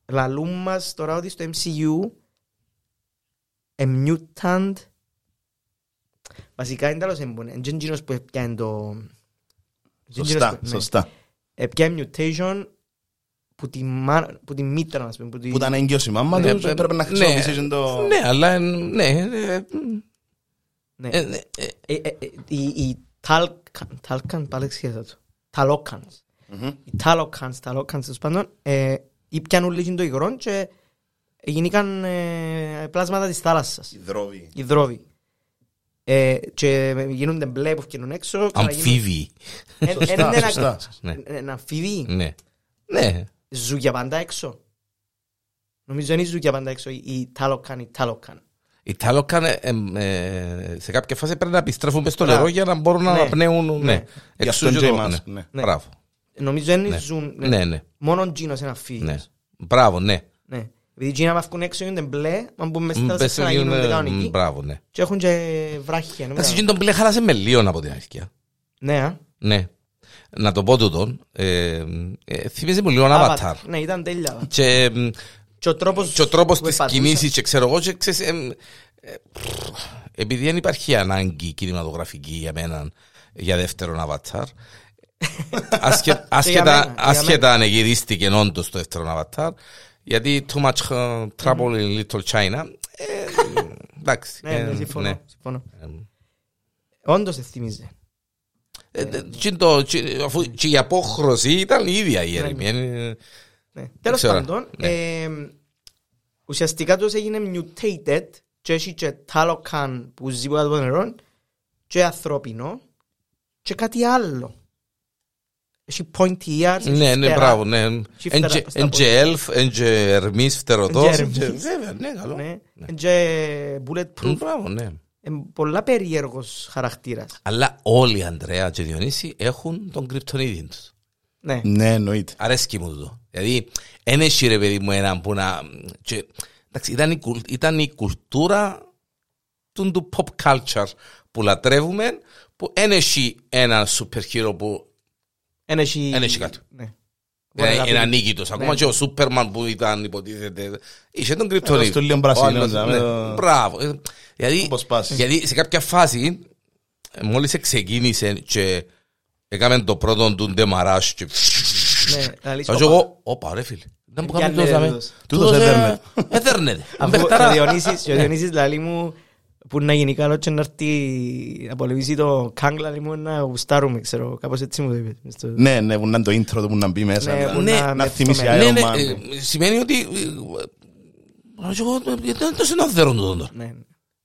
λαλούν μας τώρα ότι στο MCU ε, mutant βασικά είναι τέλος έμπονε είναι εκείνος που πιάνει το Σωστά, ναι. σωστά. Ε, πιάνει mutation που τη, μάνα- που τη μήτρα ας πούμε που τη- Που ήταν έγκυος η μάμα Ναι, του και έπρεπε να ναι. χρησιμοποιήσει και το... ναι αλλά ε, ναι ε, ναι. ε, ναι, ε, Ε, ε, ε, οι, οι Talcan, Talcan, πάλι ξέχασα το. Talocans. Μμμ. Οι Talocans, Talocans, τέλος πάντων, ε, ήπιαν όλοι το υγρό και γίνηκαν ε, πλάσματα της θάλασσας, Η δρόβη. υδρόβοι. Ε, και γίνονται μπλε που βγαίνουν έξω. ξαναγίνουν- αμφίβοι Ε, ε, Σωστά, είναι ένα- σωστά. ναι ε, Ένα αμφίβι. ναι ναι Ζουν για πάντα έξω. Νομίζω είναι ζουν για πάντα έξω. Οι Talocans, οι Talocans. Οι Τάλοκαν σε κάποια φάση πρέπει να επιστρέφουν μες στο Μπράβο. νερό για να μπορούν να Ναι. αναπνέουν. Ναι. Ναι. Γι' Εξού αυτό και και το- η ναι. μάσκ, ναι. Ναι. Μπράβο. Νομίζω είναι Ναι. ζουν. Ναι, ναι. Μόνο Τζίνος είναι αμφίβιος. ναι. Μπράβο, ναι. Ναι. Επειδή οι Τζίνα μαυκούν έξω γίνονται μπλε, αν μπουν μέσα Μ, στα πες θάλασσα να γίνονται είναι- κανονικοί. μ, Μπράβο, ναι. Και έχουν και βράχια. ναι, Εντάξει, μετά. εκείνο τον μπλε χάλασε με λίγο από την αλήθεια. Ναι, α. Ναι. Να το πω τούτον. ε, ε, Θυμίζει μου λίγο Avatar. Avatar. Ναι, ήταν τέλεια. Και μ, Και ο τρόπος, και ο τρόπος που της επατούσε. κινήσης και ξέρω εγώ και ξέρεις, εμ, ε, πρ, επειδή δεν υπάρχει ανάγκη κινηματογραφική για μένα για δεύτερον Avatar άσχε- άσχετα, μένα, για άσχετα αν γυρίστηκε όντως το δεύτερο Avatar γιατί too much uh, trouble in little China ε, εντάξει Ναι, ναι, ε, συμφωνώ. ναι. συμφωνώ. Ε, Όντως εθυμίζει. ε, ε, και το- και- αφού και η απόχρωση ήταν η ίδια η έρημη ε, Ναι. Τέλος ξέρω. πάντων, Ναι. ε, ουσιαστικά τους έγινε mutated και έχει και τάλοκαν που ζει κάτω από το νερό και ανθρώπινο και κάτι άλλο. Έχει pointy ears, έχει Ναι, ναι, φτερά. μπράβο, ναι. Έχει φτερά στα Εν και ελφ, εν και ερμής φτερωτός. Εν και και- ερμής. Βέβαια, ναι, καλό. Ναι, και bulletproof. Μπράβο, ναι. Ε, πολλά περίεργος χαρακτήρας. Αλλά όλοι οι Αντρέα και Διονύση έχουν τον κρυπτονίδι τους. Ναι. Ναι, εννοείται. Αρέσκει μου το. Δηλαδή, δεν έχει ρε παιδί μου έναν που να... Και, εντάξει, ήταν, η, κουλ- ήταν η κουλτούρα του, του pop culture που λατρεύουμε, που δεν έχει έναν super hero που Εν έχει... Εν έχει κάτι. Ναι. Μπορεί να Είναι πει. είναι ανίκητος. Ακόμα Ναι. και ο Σούπερμαν που ήταν υποτίθεται. Είχε τον κρυπτονίτη. στο λίγο πράσινο, Ο άλλος, δηλαδή, ναι. το- Μπράβο. Ε, Γιατί, Όπως πας. γιατί σε κάποια φάση, ε, μόλις ξεκίνησε και έκαμε το πρώτο του ντεμαράς και... Ναι, λαλείς, Θα σου όπα. εγώ, όπα ρε φίλε. Δεν μου Πιάνε κάνει τόσο. τούτος. Τούτος έδερνε. Έδερνε. Αφού Μπεχταρά. ο Διονύσης, και ο Ναι. Διονύσης λαλεί μου που να γίνει καλό και να έρθει να πολεμήσει το Κάγκ λαλεί μου να γουστάρουμε, ξέρω, κάπως έτσι μου το είπες. μες στο- Ναι, ναι, που να είναι το intro του που να μπει μέσα. Ναι, να- που Ναι, να να με θυμίσει το Iron Ναι, ναι, Man. ε, σημαίνει ότι... ε, ε, εγώ, ε, Γιατί δεν το συνοδέρουν τούτο τώρα. Ναι.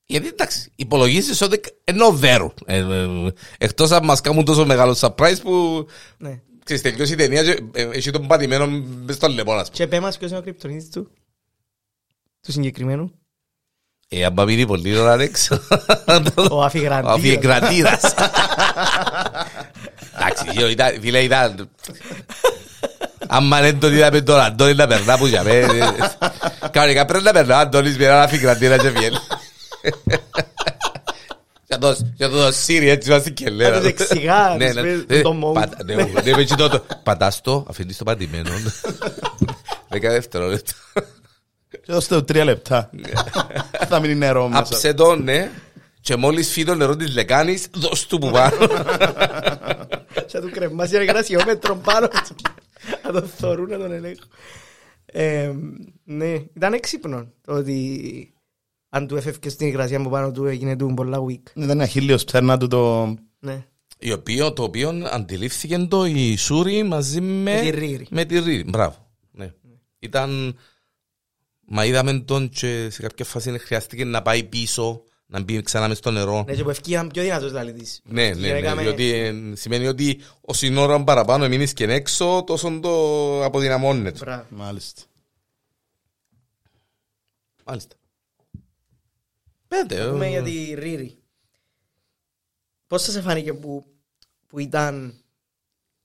Γιατί εντάξει, υπολογίζεις ότι ενώ δέρουν. Ε, ε, Εκτός αν μας κάνουν τόσο μεγάλο surprise που Ναι. ξέρεις, τελειώσει η ταινία και ε, έχει τον πατημένο μες στο λαιμό, ας πούμε. Και πέ μας ποιος είναι ο κρυπτονίτης του, του συγκεκριμένου; Ε, αν πάμε πολύ ώρα έξω. Ο αφιγραντήρας. Ο αφιεγκρατήρας. Εντάξει, γιο, ήταν- φίλε, ήταν... Άμα δεν τον είδαμε τον Αντώνης να περνά που για μένα. Κανονικά πρέπει να περνά ο Αντώνης με έναν αφιγκρατήρα και βγαίνει. Για το- Για το Siri έτσι βάζει και λέει. Να τους εξηγά, Ναι, τους ναι, πει ναι, το mode. πατα- ναι, ναι, με κοιτώ το- Πατάς το, αφήνεις το πατημένο. Δέκα δευτερόλεπτα. Και δώστε του τρία λεπτά. Θα μείνει νερό μέσα. Άψε το, ναι. Και μόλις φύγει το νερό της λεκάνης, δώσ' του που πάνω. Θα του κρεμάσει ένα γρασιόμετρο πάνω του. Να τον θωρούν, να τον ελέγχουν. Ε, Ναι, ήταν έξυπνο το ότι αν του έφευκε στην υγρασία από πάνω του έγινε του πολλά weak. Ήταν ένα χίλιος ψέρνα του το... Ναι. Η οποία, το οποίο αντιλήφθηκε το η Σούρη μαζί με, Με τη Ρίρη. Με τη Ρίρη. Μπράβο. Ναι. Ήταν. Μα είδαμε τον και σε κάποια φάση χρειάστηκε να πάει πίσω, να μπει ξανά μες στο νερό. Ναι, και που ευκήγαν πιο δυνατός λαλητής. Ναι, ναι, ναι, Έκαμε- διότι ε, σημαίνει ότι όσο η ώρα παραπάνω μείνεις και έξω, τόσο το αποδυναμώνεται. Μπράβο. Μάλιστα. Μάλιστα. Πέντε. Πούμε ε, για τη Ρίρη. Πώς σας φάνηκε που, που ήταν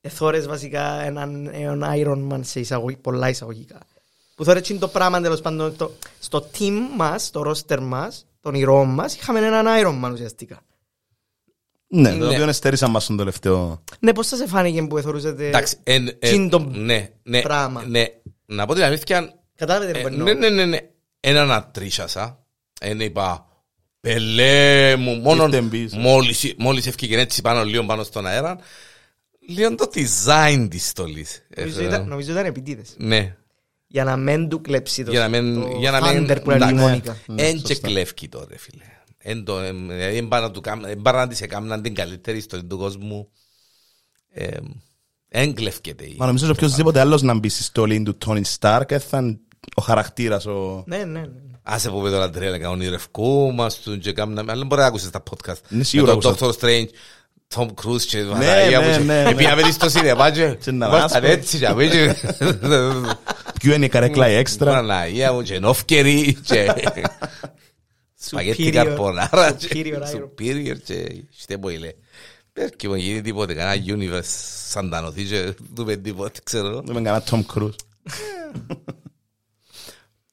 εθώρες βασικά έναν, έναν Iron Man σε εισαγωγή, πολλά εισαγωγικά. Που θωρέ το πράγμα τέλος πάντων το, στο team μας, στο roster μας, των ηρώων μας, είχαμε έναν Iron Man ουσιαστικά. Ναι, το Ναι. οποίο εστέρισαν μας στον τελευταίο... Ναι, πώς σας φάνηκε που εθωρούσατε... Εντάξει, εν- ε, Τσιν το ναι, ναι, πράγμα; ναι. Να πω την αλήθεια, Κατάλαβετε Ε, τι εννοώ. ναι, ναι, ναι, ναι. Έναν ατρίσασα. Εν είπα, πελέ μου, μόνο Ήρθε πίσω. μόλις, μόλις έφυγε έτσι πάνω λίγο πάνω στον αέρα, λίγο το design της στολής. Νομίζω Ε, ήταν- Νομίζω ήταν επιτίδες. Ναι, Για να μην του κλέψει το, για να μην... το για να μην thunder που λέει η εντάξει. Μόνικα. Ναι, Εν και σωστά. κλέφκει τώρα, φίλε. Εν το, εμ, δηλαδή, εν πάνε να του κάμ- εν πάνε να της έκαναν την καλύτερη ιστορία του κόσμου. Ε, Εν κλέφκεται. η- Μα νομίζω ότι οποιοςδήποτε άλλος να μπει στη στολή του Tony Stark ε, θα είναι ο χαρακτήρας ο... Ναι, ναι, ναι. Άσε που πέτω Αντρέα, λέγα, ονειρευκούμαστον και κάμνα, αλλά μπορεί να ακούσεις τα podcast. Ναι, σίγουρα Με τον άκουσα. Dr. Strange, Tom Cruise και ναι, Παναγία μου ναι, και- ναι. Επήγαμε στο σινεμά και Και να ήμασταν λάσπω. έτσι και αμέ και- Ποιο είναι η καρέκλα η έξτρα; Παναγία μου και νόφκερη και σπαγέτι Superior. καρπονάρα και Superior Iron. superior και είστε που λέει. Πέρκει μου γίνει τίποτε, κανένα universe σαν τα νοθεί και δούμε τίποτε, ξέρω. Δεν με κανένα Tom Cruise.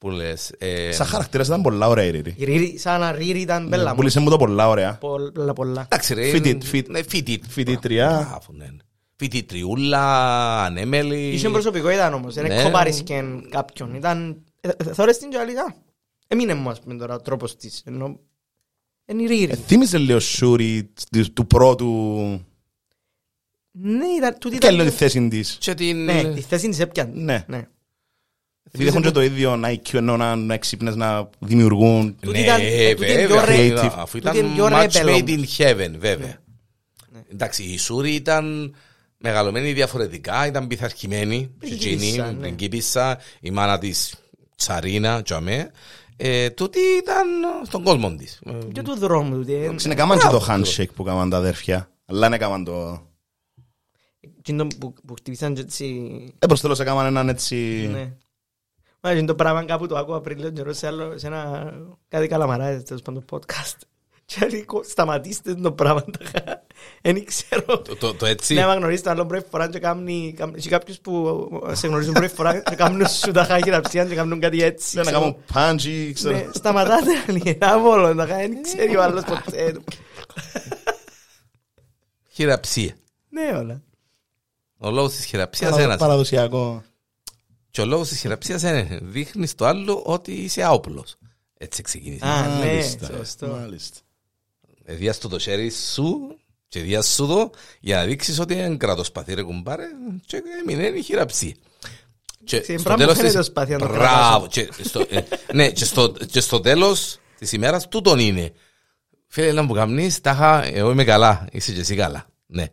Που λες. ε, Σαν χαρακτήρας ήταν πολλά ωραία η Ρίρη. Η Ρίρη, σαν να Ρίρη ήταν μπέλα μου. Πούλησε μου το πολλά ωραία. Πολλά, πολλά. Εντάξει ρε. Φοιτή- είναι- φοιτ- ναι, φοιτή- φοιτήτρια. Μπράβο, ναι. Φοιτητριούλα, ανέμελη. Είχε προσωπικότητα όμως, δεν Ναι. κοπάρισκε κάποιον. Ήταν, ε, ε, θωρείς την τζαλίδα. Έμεινε μου, ας πούμε, τώρα ο τρόπος της. Ενώ, είναι η Ε, Ρίρη. Θύμιζε λίγο Σούρι του- του πρώτου... Ναι, ήταν, τούτη Και ήταν... λέω τη θέση της; Και την... Ναι, τη θέση της έπιανε. Ναι. Ναι. Επειδή έχουν και το ίδιο IQ ενώ να να έξυπνες να δημιουργούν. Τούτη Ναι, ήταν- ε, τούτη είναι βέβαια, πιο re- αφού- αφού τούτη ήταν είναι πιο match rebel made όμως. in heaven, βέβαια. Εντάξει, η Σούρη ήταν μεγαλωμένη διαφορετικά, ήταν πειθαρχημένη. Πριγκίπισσα, Τζιτζίνη, ναι. πριγκίπισσα, η μάνα της Τσαρίνα, τζαμέ. Ε, τούτη ήταν στον κόσμο της. Ε, Και του δρόμου του. τι, ε, Είναι κάμαν και το Μπράβο. handshake που κάμαν τα αδέρφια. Αλλά δεν έκαναν το... εκείνο που, που χτυπήσαν και έτσι... Ε, προς τέλος έκαναν έναν έτσι... Ναι. Μα είναι το πράγμα κάπου το άκουγα πριν λίγο καιρό σε, άλλο, σε ένα κάτι καλαμαράδες τέλος πάντων podcast. Και λέει σταματήστε το πράγμα. Δεν ξέρω. το- το- Το έτσι. Ναι, άμα γνωρίζεις το άλλο πρώτη φορά και κάνει... Και κάποιους που σε γνωρίζουν πρώτη φορά και κάνουν σου τα χάγη ραψία και κάνουν κάτι έτσι. Δεν να ξέρω. κάνουν πάντζι, ξέρω. Ναι, σταματάτε λίγα μόνο, να κάνει, δεν ξέρει ο άλλος ποτέ. Χειραψία. Ναι, όλα. Ο λόγος της χειραψίας Παραδο- ένας. Παραδοσιακό. Και ο λόγος της χειραψίας είναι δείχνεις το άλλο ότι είσαι άοπλος. Έτσι ξεκίνησε. Α, ναι, Μάλιστα. σωστό. Μάλιστα. Ε, Διάς το το χέρι σου και διάς σου το για να δείξεις ότι είναι κρατοσπαθή ρε κουμπάρε και έμεινε η χειραψία. Και Στην στο πράγμα τέλος φαίνεται της- το σπαθί να το Μπράβο. Και στο- ε, Ναι, και στο- και στο τέλος της ημέρας τούτον είναι. Φίλε να μου καμνείς, τάχα, εγώ είμαι καλά, είσαι και εσύ καλά. Ναι.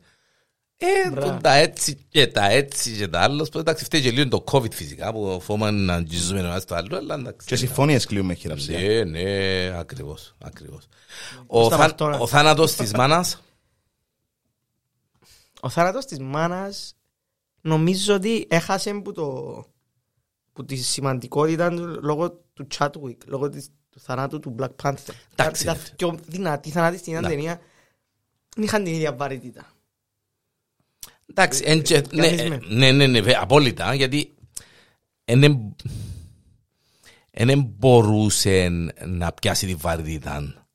Ε, Μπράβο. το τα έτσι και τα έτσι και τα άλλο. Εντάξει, φταίει και λίγο το COVID φυσικά που φοβάμαι να αγγίζουμε ένας στο άλλο, αλλά εντάξει. Και συμφωνίες κλείουμε χειραψία. Ναι, ναι, ακριβώς, ακριβώς. Πώς Ο, τα θα- πας τώρα; ο θάνατος της μάνας, Ο θάνατος της μάνας νομίζω ότι έχασε που, το, που τη σημαντικότητα του λόγω του Chadwick, λόγω της, του θανάτου του Black Panther. Εντάξει, Τα ρε. πιο δυνατή θανάτη στην Ναι. ταινία δεν είχαν την ίδια βαρύτητα. Εντάξει, εν και- ναι, Κάνεις ε, με. ναι, ναι, ναι, βε- απόλυτα, γιατί δεν μπορούσε να πιάσει τη βαρύτητα.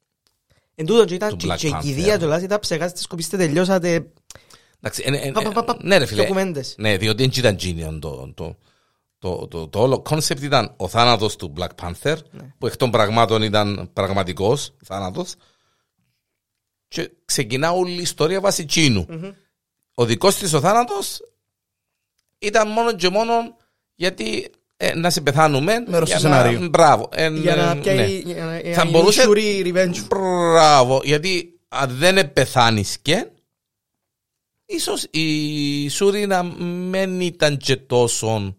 Εν τούτο και ήταν Του και, Black και η Panther. κηδεία του Λάση τα ψεγάστε, σκοπίστε, τελειώσατε Εντάξει, εν- εν- Πα, πα, πα, πα, ναι ρε φίλε, ντοκουμέντες. ναι, διότι δεν ήταν γίνιον το, το, το, το, το όλο κόνσεπτ ήταν ο θάνατος του Black Panther, Ναι. που εκ των πραγμάτων ήταν πραγματικός θάνατος και ξεκινά όλη η ιστορία βάσει τσίνου. Ο δικός της ο θάνατος ήταν μόνο και μόνο γιατί ε, να σε πεθάνουμε. Μέρος για του να- σενάριου. Μπράβο. ε, για να ναι. πιάει για να- για Θα να μπορούσε- γίνει σουρή revenge. Μπράβο, γιατί αν δεν πεθάνεις και ίσως η Σούρη να μην ήταν και τόσο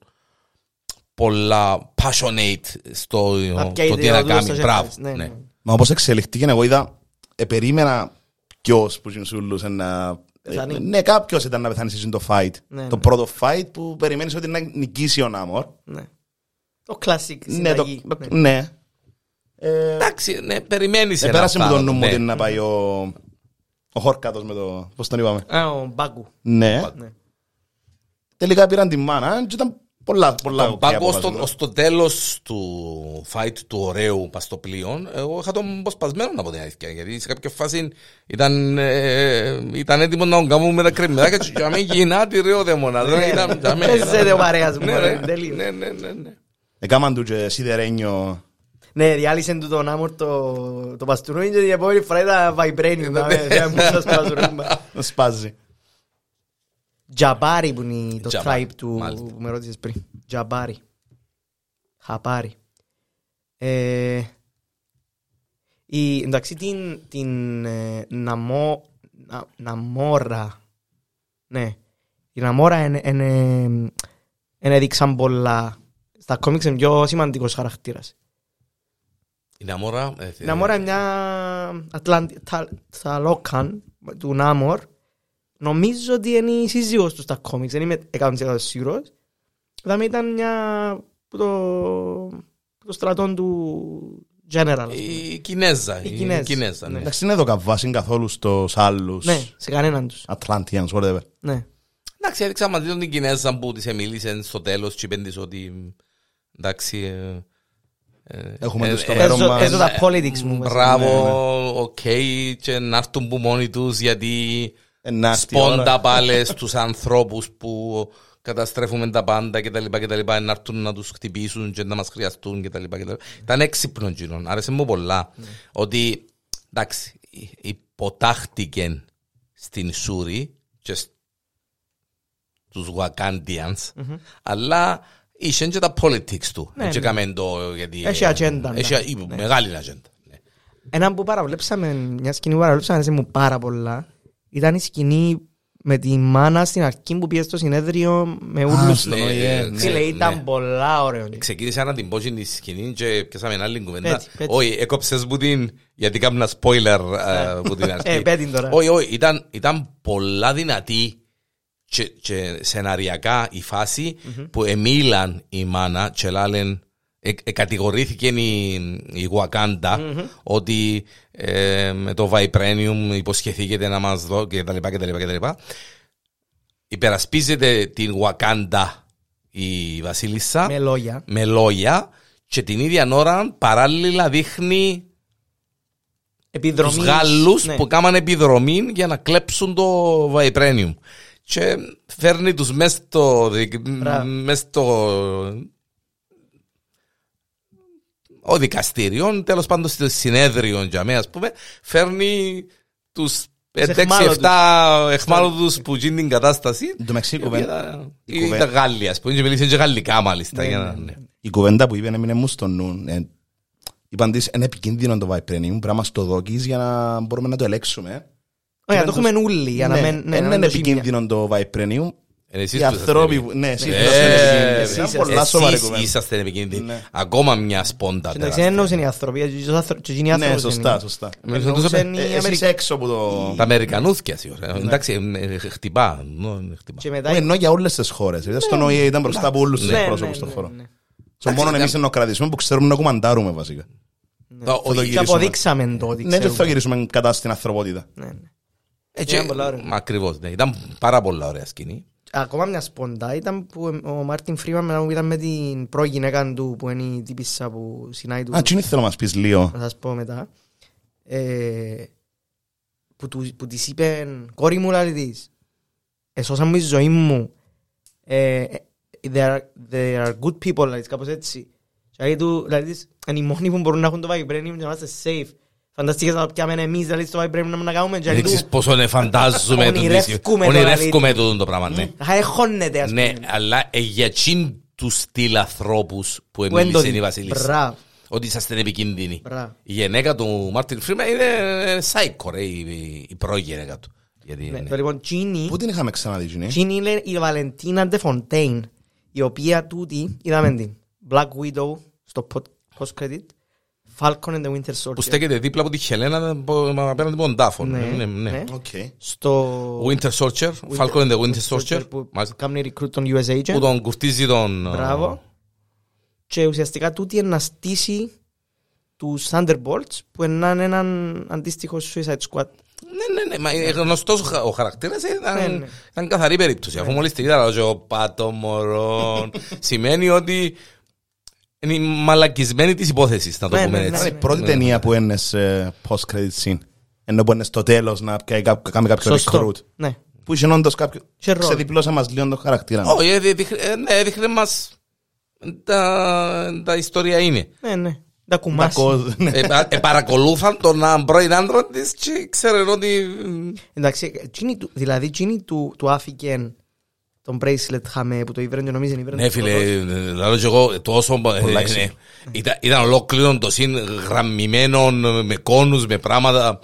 πολλά passionate στο Να πιάει το τι να ιδεοδούς κάνει. στο Μπράβο. χέρι. Ναι, ναι. ναι. Μα όπως εξελιχτήκε εγώ είδα, επερίμενα ποιος που συνσούλουσε να... Πεθάνει. Ε, Ναι, κάποιος ήταν να πεθάνει σε το fight. Ναι, Το ναι. πρώτο fight που περιμένεις ότι να νικήσει ο Νάμορ. Ναι. Το classic Ναι, το, συνταγή. το- ναι. Ε, Εντάξει, ναι, περιμένεις ένα Επέρασε μου το θάνατο, νου μου ναι. ότι να πάει ο, ο Χόρκατος με το... Πώς τον είπαμε. Α, ο Μπάγκου. Ναι. Ναι. Τελικά πήραν τη μάνα και ήταν πολλά, πολλά Τον ok πάγκο απόφαση. στο, στο τέλος του fight του ωραίου παστοπλοίων εγώ είχα τον ποσπασμένο από την αλήθεια γιατί σε κάποια φάση ήταν, ε, ήταν έτοιμος να τον κάνουμε με τα κρεμμυδάκια και για μην γινάτη ρε ο δαίμονας ρε, ήταν- για μένα- Παίζεται ο παρέας μου, Ναι, ρε, ρε. τελείως. Ναι, ναι, ναι, ναι. Έκαναν του και σιδερένιο... Ναι, διάλυσαν του τον Άμορ το, το παστούρι και την επόμενη φορά ήταν vibranium. να με- δεν μου σας παστούρι. να σπάζει. Τζαμπάρι που είναι το Τζαμπάρι, tribe του μάλιστα. που με ρώτησες πριν. Τζαμπάρι. Χαπάρι. Ε, η, εντάξει την, την ε, ναμό, να, Ναμόρα ναι η Ναμόρα είναι, είναι, είναι έδειξαν πολλά στα κόμιξ είναι πιο σημαντικός χαρακτήρας Η Ναμόρα ε, η Ναμόρα είναι μια Ατλαντι, τα, Ταλόκαν του Νάμορ νομίζω ότι είναι η σύζυγος τους στα κόμιξ δεν είμαι 100% σίγουρος δηλαδή ήταν μια που το, που το στρατόν του General ας πούμε. η Κινέζα Η η Κινέζα, Κινέζα, ναι. ναι. Εντάξει, είναι εδώ καβάσιν καθόλου στους άλλους ναι σε κανέναν τους Atlanteans, whatever. ναι. Εντάξει, έδειξα μαζί τον την Κινέζα που της εμίλησε στο τέλος και είπεν της ότι εντάξει ε, ε, Έχουμε ε, τους στο ε, μέρο Παίζω μας. παίζω τα politics μου μέσα. Μπράβο, οκ, και να έρθουν που μόνοι τους γιατί Ε, να έρθει η ώρα. σπόντα πάλι στους ανθρώπους που καταστρέφουμε τα πάντα και τα λοιπά και τα λοιπά να έρθουν να τους χτυπήσουν και να μας χρειαστούν και τα λοιπά και τα λοιπά. Ήταν έξυπνο γίνον, άρεσε μου πολλά. Ότι, εντάξει, υποτάχτηκε στην Σούρη και στους Wakandians, αλλά είχε και τα politics του. Ναι, Έτσι ναι. έκαμε το, γιατί... Έχει ατζέντα, ναι. Έχει η- μεγάλη ατζέντα. ναι. Ένα που παραβλέψαμε, μιας σκηνή που παραβλέψαμε, αρέσει μου πάρα πολλά, ήταν η σκηνή με τη μάνα στην αρχή που πήγε στο συνέδριο με ούλους. στον Ναι, ΟΗΕ, ναι, ναι. Φίλε, ήταν ναι. πολλά ωραίο. Ξεκίνησα να την πω στην σκηνή και πιάσαμε άλλη κουβέντα. Πέτει, πέτει. Όχι, έκοψες μου την, γιατί κάνω ένα spoiler ε, που την αρχή. Ε, πέτει τώρα. Όχι, όχι, ήταν, ήταν πολλά δυνατή και, και σεναριακά η φαση που εμίλαν η μάνα και λάλεν ε, ε, κατηγορήθηκε η, η Wakanda ότι ε, με το Vibranium υποσχεθήκεται να μας δω και τα λοιπά και τα λοιπά και τα λοιπά. Υπερασπίζεται την Wakanda η Βασίλισσα Με λόγια. με λόγια και την ίδια ώρα παράλληλα δείχνει Επιδρομή. τους Γάλλους Ναι. που κάμαν επιδρομή για να κλέψουν το Vibranium. και φέρνει τους μες στο, δικ- Μπράβο. μες στο ο δικαστήριο, τέλος πάντων στο συνέδριο για μένα, ας πούμε, φέρνει τους 5-6-7 εχμάλωτους. εχμάλωτους που γίνει την κατάσταση. Εν τω μεταξύ, η η κουβέντα- οποία η Ήταν κουβέντα- Γάλλοι, ας πούμε, και μιλήσαν και γαλλικά μάλιστα. Ναι, για ναι, να- ναι. ναι. Η κουβέντα που είπε έμεινε μου στο νου. Ε, είπαν της είναι επικίνδυνο το Vibranium, πρέπει να μας το δοκείς για να μπορούμε να το ελέγξουμε. Ωραία, το έχουμε όλοι για να Ναι, μην... ναι, δεν να είναι μην το ζημιά. επικίνδυνο το Vibranium. Ε, εσείς Οι που ανθρώποι είσαστε που... Ναι, εσείς Ε, που είσαστε επικίνδυνοι. εσείς Ήταν είσαστε- πολλά σοβαρή Εσείς κουβέντα. είσαστε επικίνδυνοι. Ναι. Ακόμα μια σπόντα. Εντάξει, τεράστια. δεν εννοούσαν οι άνθρωποι, και οι άνθρω- και εκείνοι οι Ναι, άνθρωποι σωστά, είναι. σωστά. Μιλούσαν Εννοούσαν τους- οι Ε, Εσείς Αμερικανοί. έξω από το... Τα Αμερικανούθια σίγουρα. Εντάξει, ε, ε, χτυπά. νο, χτυπά. Και Όχι, μετά... εννοώ για όλες τις χώρες. Ήταν στον ΟΗΕ, ήταν μπροστά από όλους τους Ναι, εκπρόσωπους ναι, στον ναι, χώρο. ναι. Στο μόνο εμείς να κρατήσουμε που ξέρουμε να κουμαντάρουμε βασικά. Το- ο- το Και γυρίσουμε. αποδείξαμε το ότι Ναι, δεν θα ξέρουμε. γυρίσουμε κατά στην ανθρωπότητα. Ναι, ναι. Έτσι, Ήταν πολλά ωραία. μα ακριβώς, ναι. Ήταν πάρα πολλά ωραία σκηνή. Ακόμα μια σποντά ήταν που ο Μάρτιν Φρίμαν μετά που ήταν με την προγυναίκα του που είναι η τύπισσα που συνάει του. Α, τι θέλω να μας πεις λίγο. Να σας πω μετά. Ε, που, του, που της είπε κόρη μου λέει της εσώσαν μου η ζωή μου ε, there, are, there are good people λέει της, κάπως έτσι και λέει του λέει της είναι οι μόνοι που μπορούν να έχουν το vibranium και να είμαστε safe φανταστικές να πιάμε εμείς λέει στο vibranium να μην να κάνουμε και λέει Ξέρεις του πόσο ναι φαντάζομαι το Ονειρεύκουμε το, Ονειρεύκουμε το το πράγμα, ναι. «Α, έχωνεται ας Ναι, πούμε αλλά ε, για τσιν τους στυλ ανθρώπους που Που εν το εμίλησε δει. η Βασίλισσα. Μπράβο, Ότι είσαστε επικίνδυνοι. μπράβο. Η γυναίκα του Μάρτιν Φρίμα είναι σάικο, ρε, η, η, η πρόγενέκα του. Γιατί, Ναι, ναι. το λοιπόν Gini Πού την είχαμε ξαναδεί, Τζινή; Εκείνη είναι η Βαλεντίνα Ντεφοντέιν, η οποία τούτη, είδαμε την, Black Widow στο post-credit, Falcon and the Winter Που Soldier. στέκεται δίπλα από τη Γελένα από- απέναντι από τον Τάφο. Ναι, Ναι, ναι. ναι. Οκ. Στο Winter Soldier, Falcon and the Winter Soldier. που Μάλιστα. κάνει recruit τον US Agent. Που τον κουρτίζει τον... Μπράβο. Και ουσιαστικά τούτη είναι να στήσει τους Thunderbolts που είναι έναν αντίστοιχο Suicide Squad. Ναι, ναι, ναι, μα είναι γνωστός ο χα- ο χαρακτήρας ήταν, Ναι, ναι. ήταν καθαρή περίπτωση. Αφού μόλις την είδα, λέω, ο πάτο μωρό, σημαίνει ότι είναι η μαλακισμένη της υπόθεσης, να το Ναι, πούμε ναι, ναι, έτσι. Είναι η πρώτη ταινία που είναι σε post-credit scene. Ενώ που είναι στο τέλος να πιάει κά- κάνει κάποιο Σωστό. recruit. Ναι. Που είχε όντως κάποιο... Είχε ρόλο. Ξεδιπλώσε μας λίγο το χαρακτήρα. Όχι, ε, δείχνε- ε, ναι, έδειχνε μας τα, τα ιστορία είναι. Ναι, ναι. Τα Τα κουμάσει. κο- ναι. ε, πα- ε, παρακολούθαν τον πρώην άντρα της και ξέρουν ότι... Εντάξει, εκείνη του- δηλαδή εκείνη του, του άφηκε τον bracelet χαμέ που το ήβρεν και νομίζει ήβρεν. Ναι φίλε, λέω και εγώ τόσο... ε, Πολλά ναι. έξυπνα. Ήταν, ήταν ολόκληρο το συν γραμμημένο με κόνους, με πράγματα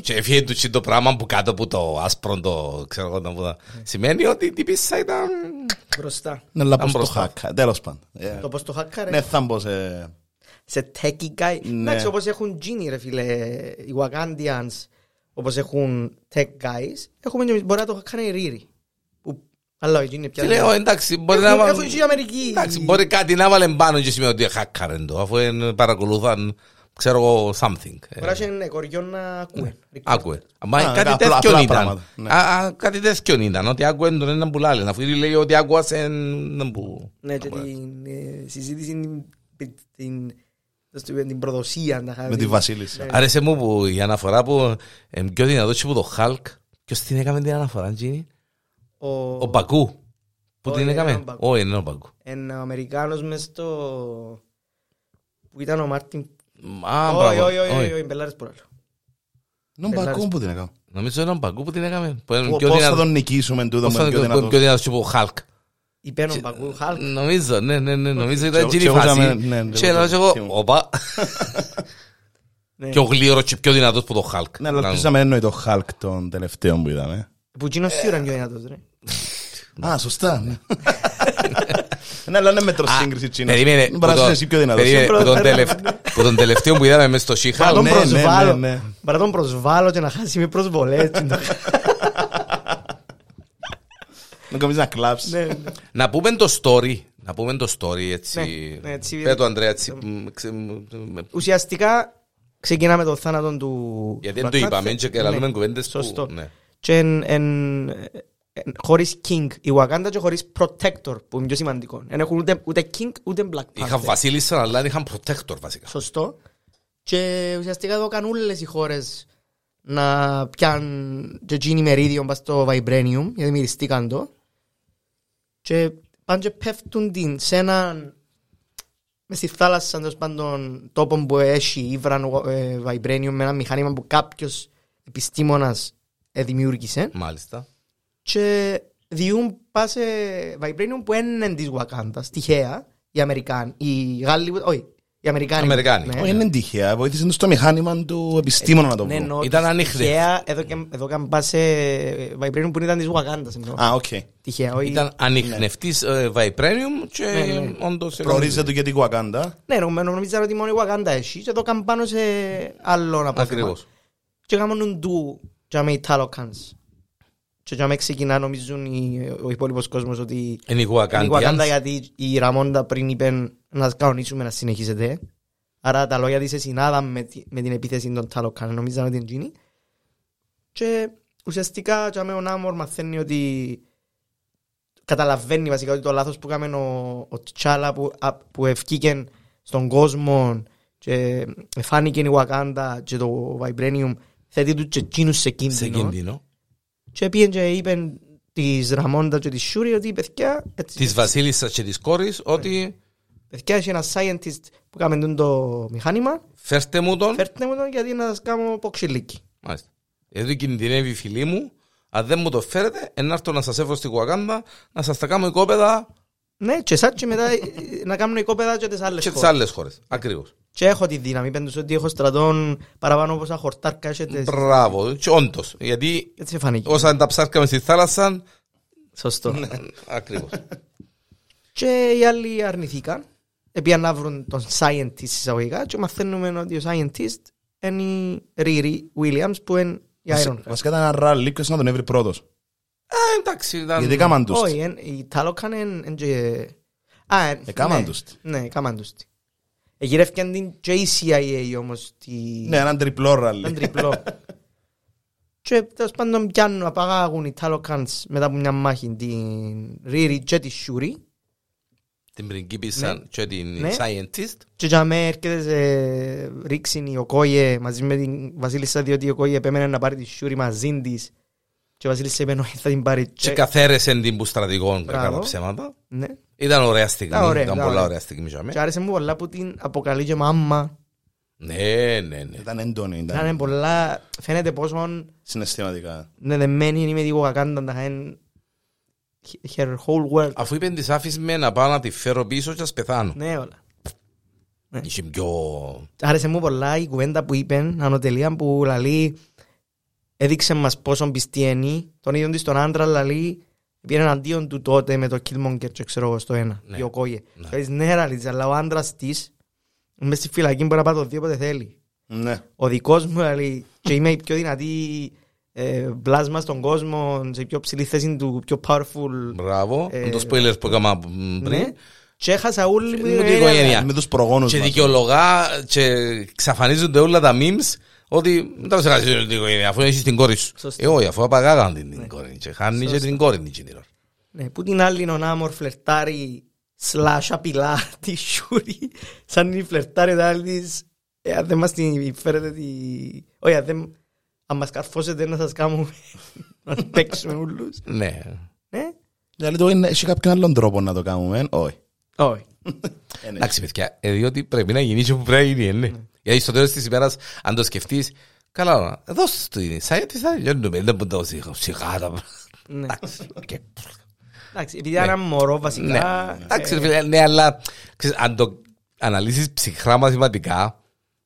και έφυγε του τσι το πράγμα που κάτω από το άσπρο το ξέρω εγώ που τα- Σημαίνει ότι η τύπισσα ήταν... Μπροστά. Ναι, αλλά Ήταν πώς το μπροστά. χάκα. Τέλος πάντων. Ε, Το πώς το χάκαρε. Ναι, θα μπω σε... σε techie guy. Ναι. Εντάξει, όπως έχουν Genie ρε φίλε, οι Wakandians, όπως έχουν tech guys, έχουμε και μπορεί να το κάνει οι Riri. Που, αλλά οι Genie Και πια... λέω εντάξει μπορεί να... Έχουν βα- έχουν και η Αμερική. Εντάξει, μπορεί κάτι να βάλει πάνω και σημαίνει ότι χάκαρεν το αφού εν παρακολουθάν ξέρω εγώ something. Ε, Μπορεί να είναι κοριό να ακούει. Άκουε. Μα Α, κάτι απλά- τέτοιο απλά ήταν. πράγματα, ναι. Α, α, Κάτι τέτοιο ήταν. Ότι άκουε τον έναν που λάλε. Αφού λέει ότι άκουασε έναν που... Ναι, και την ε, συζήτηση την- την πώς το είπα, την προδοσία. να Με χάσει. τη Βασίλισσα. Άρεσε μου που η αναφορά που ε, πιο δυνατό και που το Hulk. Ποιος την έκαμε την αναφορά, Τζίνι; Ο- Ο Μπακού. Που Όχι, την δεν έκαμε. ήταν ο Μπακού. Όχι, είναι ο Μπακού. Ένα Αμερικάνος μες στο... που ήταν ο Μάρτιν... Α, Όχι, μπράβο. όχι, όχι, Όχι. όχι, μπελάρες por άλλο. Νο μπακούν που την έκανα. Νομίζω είναι ο Μπακού που την έκαμε. Που είναι Πώς πιο θα δυνατό- τον νικήσουμε τούτο πώς με θα πιο τον- δυνατό. πιο δυνατός και από ο Hulk. Είπε ο Μπακού Χάλκ. Νομίζω, ναι, ναι, ναι, νομίζω ήταν Και- εκείνη και η εγώ φάση. είχαμε- ναι, Και εγώ λέω το εγώ, θυμούμαι. όπα, Ναι. πιο γλύωρο και πιο δυνατός που το Hulk. Ναι, αλλά ελπίζαμε εννοεί το Hulk των τελευταίων που είδαμε. Που εκείνος σίγουρα είναι πιο δυνατός, ρε. Α, σωστά. ναι. Ναι, αλλά είναι μέτρο Α, σύγκριση τσίνος. Περίμενε, Μπορεί να που είσαι το- εσύ πιο δυνατός. περίμενε, που τον Πρώτα, τελευ- που τον τελευταίο που είδαμε μες στο Bara She-Hulk, τον ναι, ναι, προσβάλλω. ναι, ναι. Bara τον προσβάλλω και να χάσει με προσβολές. Να κάνεις να κλάψεις. Ναι, ναι. Να πούμε το story. Να πούμε το story έτσι. Ναι, ναι, έτσι, Πες το Ανδρέα έτσι. μ, ξε- μ, μ, Ουσιαστικά ξεκινάμε το θάνατο του... Γιατί δεν Black το είπαμε Panther. και λαλούμε Ναι, κουβέντες που... Σωστό. ναι. Και εν, εν, εν, χωρίς King η Wakanda και χωρίς Protector που είναι πιο σημαντικό. Δεν έχουν ούτε, ούτε King ούτε Black Panther. Είχαν βασίλισσα αλλά δεν είχαν protector βασικά. Σωστό. Και ουσιαστικά εδώ κάνουν όλες οι χώρες να πιάνουν και εκείνοι μερίδιο πας στο Vibranium γιατί μυριστήκαν το και πάνε και πέφτουν την σε έναν μες στη θάλασσα τέλος πάντων τόπο που έχει ύβραν ε, Vibranium με ένα μηχάνημα που κάποιος επιστήμονας ε, δημιούργησε Μάλιστα. Και διούν πά σε Vibranium που είναι της Wakanda, τυχαία, οι Αμερικάνοι, οι Γάλλοι, όχι, οι Αμερικάνοι. Αμερικάνοι. Ναι. Όχι, είναι τυχαία. Βοήθησε στο μηχάνημα του επιστήμονα να το Ναι, πω. εννοώ Ήταν ότι ανίχνευτο. Τυχαία, εδώ και, εδώ και πά σε Vibranium που ήταν της Wakanda. εννοώ. Α, οκ. Τυχαία, όχι. Ήταν ανοιχνευτής ε, Vibranium και Ναι, ναι. όντως... Προορίζεται και την Wakanda. Ναι, νομίζω νομίζω ότι μόνο η Wakanda έχει και εδώ κάνουν πάνω σε άλλο απόθεμα. Ακριβώς. Και κάνουν του και με οι Talokans. Και για με ξεκινά νομίζουν οι- ο υπόλοιπος κόσμος ότι Είναι οι Είναι η Wakanda Wakandians. γιατί η Ραμόντα πριν είπε να σας κανονίσουμε να συνεχίσετε. Άρα τα λόγια της συνάδαν με, τη- με την επίθεση των Ταλοκάν. Νομίζαν ότι είναι εκείνη. Και ουσιαστικά και ο Νάμορ μαθαίνει ότι καταλαβαίνει βασικά ότι το λάθος που έκαμε ο, ο Τσάλα που, α- που ευκήκε στον κόσμο και φάνηκε η Wakanda και το Vibranium θέτει τους και εκείνους σε Σε κίνδυνο. Κίνδυνο. Και πήγαινε και είπε της Ραμόντα και της Σούρη ότι παιδιά έτσι, Της βασίλισσας και της κόρης ότι παιδιά έχει ένα scientist που κάνει το μηχάνημα φέρτε μου τον. φέρτε μου τον γιατί να σας κάνω ποξιλίκι. Μάλιστα. Γιατί κινδυνεύει η φίλη μου. Αν δεν μου το φέρετε, ενάρθω να σας έβρω στη Κουακάντα να σας τα κάνω οικόπεδα Ναι, και εσάς και μετά ε, να κάνουν οικόπεδα και τις άλλες και τις χώρες. άλλες χώρες. Ακριβώς. Και έχω τη δύναμη, πέντως ότι έχω στρατών παραπάνω από όσα χορτάρκα έχετε. Μπράβο. Και όντως. Γιατί Έτσι φάνηκε. όσα είναι τα ψάρκα μες στη θάλασσα, Σωστό. ακριβώς. Και οι άλλοι αρνηθήκαν. Επίαν να βρουν τον scientist εισαγωγικά και μαθαίνουμε ότι ο scientist είναι η Riri Williams που είναι η Iron Heart. Βασικά ήταν ένα ράλι, ποιος να τον έβρει πρώτος. Α, εντάξει. Ήταν... Γιατί έκαναν τους. Όχι, εν- οι Τάλοκαν είναι... εν και- Α, εν- Έκαναν ναι. τους. Ναι, έκαναν τους. Τι. Εγυρεύκαν την και η CIA όμως τη... Ναι, έναν τριπλό ράλι. Ήταν τριπλό. Και τέλος πάντων πιάνουν, απαγάγουν οι Talokans μετά από μια μάχη την Ρίρι και τη Σιούρι Την πριγκίπισσα και την Ναι. scientist. και για μέ έρχεται σε ρίξιν η Οκόιε μαζί με την Βασίλισσα διότι η Οκόιε επέμενε να πάρει τη Σιούρι μαζί της και η Βασίλισσα είπε όχι θα την πάρει Και και... καθαίρεσε την που στρατηγών Μπράβο. κατά ψέματα. Ναι. Ήταν ωραία στιγμή. Ήταν ωραία, Ήταν ήταν πολλά ωραία. ωραία στιγμή. για Και μένα. άρεσε μου πολλά που την αποκαλεί και μάμα Ναι, ναι, ναι. Ήταν έντονη, ήταν Ήταν πολλά, φαίνεται πόσο συναισθηματικά. δεδεμένη είναι με τη Wakanda να είναι her whole world. Αφού είπε της άφης με να πάω να τη φέρω πίσω και να σπεθάνω. Ναι, όλα. Είχε πιο... Άρεσε μου πολλά η κουβέντα που είπε, ανωτελεία που λαλεί έδειξε μας πόσο πιστή είναι, τον ίδιο της τον άντρα λαλεί πήγαινε εναντίον του τότε με το Killmonger και ξέρω εγώ στο ένα, Ναι. η Οκόγε. Ναι. Και λες, ναι λαλείς, αλλά ο άντρας της μες στη φυλακή μπορεί να πάει το δύο όποτε θέλει. Ναι. Ο δικός μου λέει και είμαι η πιο δυνατή ε, πλάσμα στον κόσμο, σε πιο ψηλή θέση του, πιο powerful; Μπράβο. Ε, Με το spoilers που έκανα Ναι. πριν. Και έχασα όλη μου Με την την ενέργεια. οικογένεια. Με τους προγόνους Και μας. δικαιολογά και ξαφανίζονται όλα τα memes ότι δεν τα σε την οικογένεια αφού έχεις την κόρη σου. Σωστό. Ε, όχι, αφού απαγάγαν την την κόρη και χάνεις και την κόρη την εκείνη την ώρα. Ναι, που την άλλη είναι ο Νάμορ φλερτάρει slash απειλά τη Σούρη σαν η φλερτάρει τα άλλη της ε, αν δεν μας την φέρετε τη... Όχι, αν, δεν... αν μας καρφώσετε να σας κάνουμε να παίξουμε ούλους. Ναι. Ναι, Δηλαδή το είναι, έχει κάποιον άλλον τρόπο να το κάνουμε, όχι. όχι. Ε, ναι. Εντάξει, παιδιά, ε, διότι πρέπει να γίνει και που πρέπει να γίνει, ναι. Γιατί στο τέλος της ημέρας, αν το σκεφτείς, καλά, δώσ' του την scientist, θα τελειώνουμε, δεν μπορεί να το σιγά, σιγά τα Ναι. Εντάξει, οκ. Εντάξει, επειδή ήταν ένα μωρό Ναι, βασικά... εντάξει, ρε φίλε, ναι, αλλά ξέρεις, αν το αναλύσεις ψυχρά μαθηματικά,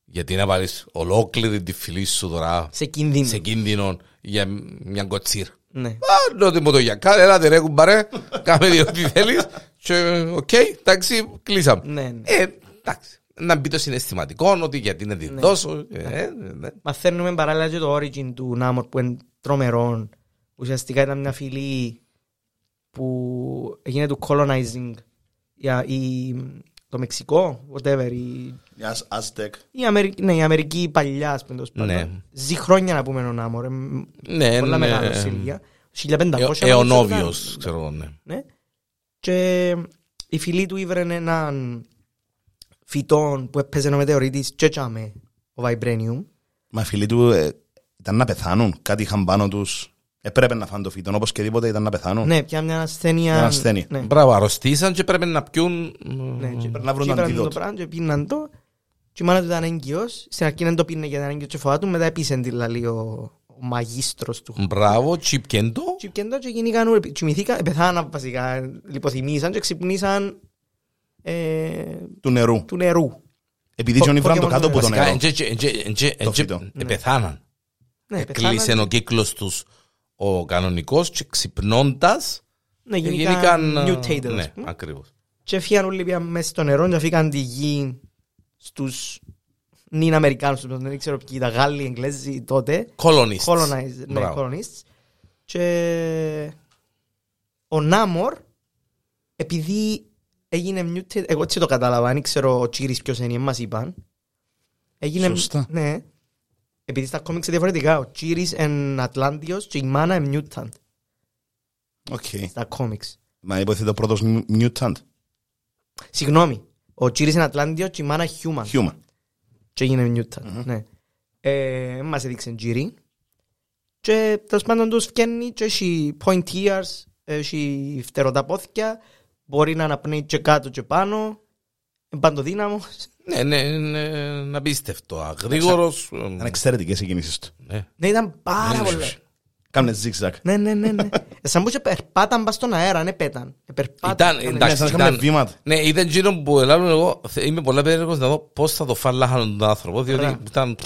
γιατί να βάλεις ολόκληρη τη φυλή σου τώρα σε κίνδυνο. σε κίνδυνο για μια κοτσίρα. Ναι. Α, νότι μου το για κάτω, έλατε ρε κουμπαρέ, κάμε δύο τι θέλεις και οκ, εντάξει, κλείσαμε. Ναι, ναι. Ε, εντάξει, να μπει το συναισθηματικό, ότι γιατί να τη δώσω. ε, ναι. Μαθαίνουμε παράλληλα και το origin του Νάμορ που είναι τρομερό. Ουσιαστικά ήταν μια φυλή που έγινε του colonizing για η, το Μεξικό, whatever, η, Yes, Aztec. η, Αμερική, ναι, η Αμερική παλιά, ας πούμε, τέλος πάντων. Ναι. Ζει χρόνια να πούμε ο Νάμορ, ε, Ναι, πολλά ναι. μεγάλο σε ηλικία. 1500. Ε, Αιωνόβιος, ξέρω εγώ, ναι. Ναι. Και η φυλή του ήβρε έναν φυτό που έπαιζε ο μετεωρίτης και τσάμε, ο Vibranium. Μα φίλοι του ε, ήταν να πεθάνουν. Κάτι είχαν πάνω τους. Έπρεπε να φάνε το φυτό, όπως και τίποτε ήταν να πεθάνουν. Ναι, πια μια ασθένεια. Μια ασθένεια. Ναι. Μπράβο, αρρωστήσαν και πρέπει να πιούν. Ναι, και Πρέπει να βρουν και το έπαιρναν αντίδοτο. πράγμα και πίναν το και η μάνα του ήταν έγκυος. Στην αρχή δεν το πίνε γιατί ήταν έγκυος και φοβάτου, μετά επίσεν τη λαλεί ο, ο μαγίστρος του. Μπράβο, τσιπκέντο. Και πιέντο και γίνηκαν, κοιμηθήκαν, πεθάναν βασικά, λιποθυμήσαν και ξυπνήσαν ε, Του νερού. του νερού. Επειδή και όνειφραν το Pokemon κάτω από το Βασικά, νερό. εντζε- εντζε- εντζε- Το εντζε- φυτό. ε, πεθάναν. Ναι, Κλείσε πεθάναν, ο κύκλος τους ο κανονικός και ξυπνώντας. ναι, Γενικαν. γίνηκαν mutated, Ναι, ας πούμε. ακριβώς. Και έφυγαν όλοι πια μέσα στο νερό και αφήκαν τη γη στους νυν Αμερικάνους, δεν ξέρω ποιοι ήταν, Γάλλοι, Εγγλέζοι τότε. Colonists. colonized, ναι, Μπράβο. colonists. Και ο Νάμορ, επειδή έγινε mutant, εγώ έτσι το κατάλαβα, δεν ξέρω ο τζύρης ποιος είναι, μας είπαν. Έγινε, Σωστά. Ναι. Επειδή στα κόμιξ είναι διαφορετικά, ο τζύρης είναι Ατλάντιος και η μάνα είναι mutant OK. στα κόμιξ. Μα υποθέτω πρώτος mu- mutant. Συγγνώμη, ο τζύρης είναι Ατλάντιος και η μάνα human. Human. Και έγινε mutant, ναι. Ε, μας έδειξε τζύρη. Και τέλος πάντων τους φτιάχνει και έχει point ears, έχει φτερωτά πόθηκια, μπορεί να αναπνέει και κάτω και πάνω, είναι παντοδύναμος. Ναι, ναι, είναι απίστευτο. Αγρήγορος. Ήταν εξαιρετικές οι κινήσεις του. Ναι. Ναι, ήταν πάρα Ναι, πολλά. ναι. Κάμνε zigzag. Ναι, ναι, ναι, ναι. Ε, Σαν που και περπάταν πας στον αέρα, ναι πέταν. Ε, περπάταν. Ήταν, Ναι, εντάξει, σαν να ήταν- κάνουμε βήματα. Ναι, ήταν εκείνο που ελάλουν εγώ. θε- Είμαι πολλά περίεργος να δω πώς θα το φάλαχαν τον άνθρωπο, διότι Μπράβο. ήταν...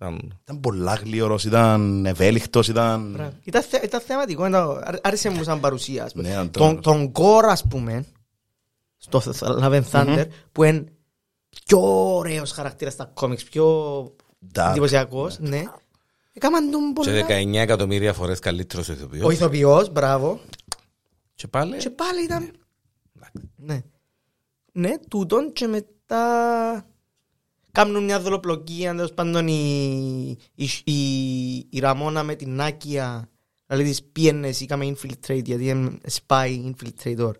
ναι. ήταν- Ήταν πολλά γλίωρος, ήταν ευέλικτος, ήταν... Μπράβο. Ήταν, θε- ήταν θεματικό, ήταν- άρ- άρεσε μου σαν παρουσία. ας πούμε. Ναι, ήταν τον, τρομερός. τον κόρ, ας πούμε, στο Love and Thunder, που είναι πιο ωραίος χαρακτήρας στα κόμιξ, πιο Dark. εντυπωσιακός, ναι. Έκαναν τον Και πολλά. 19 εκατομμύρια φορές καλύτερος ο Ο ηθοποιός. ηθοποιός, μπράβο. Και πάλι... Και πάλι ήταν... Ναι. Ναι, τούτον και μετά... Κάνουν μια δολοπλοκία, τέλος πάντων η, η, η, η Ραμόνα με την Νάκια, δηλαδή της πήγαινε, είχαμε infiltrate, γιατί είναι spy infiltrator.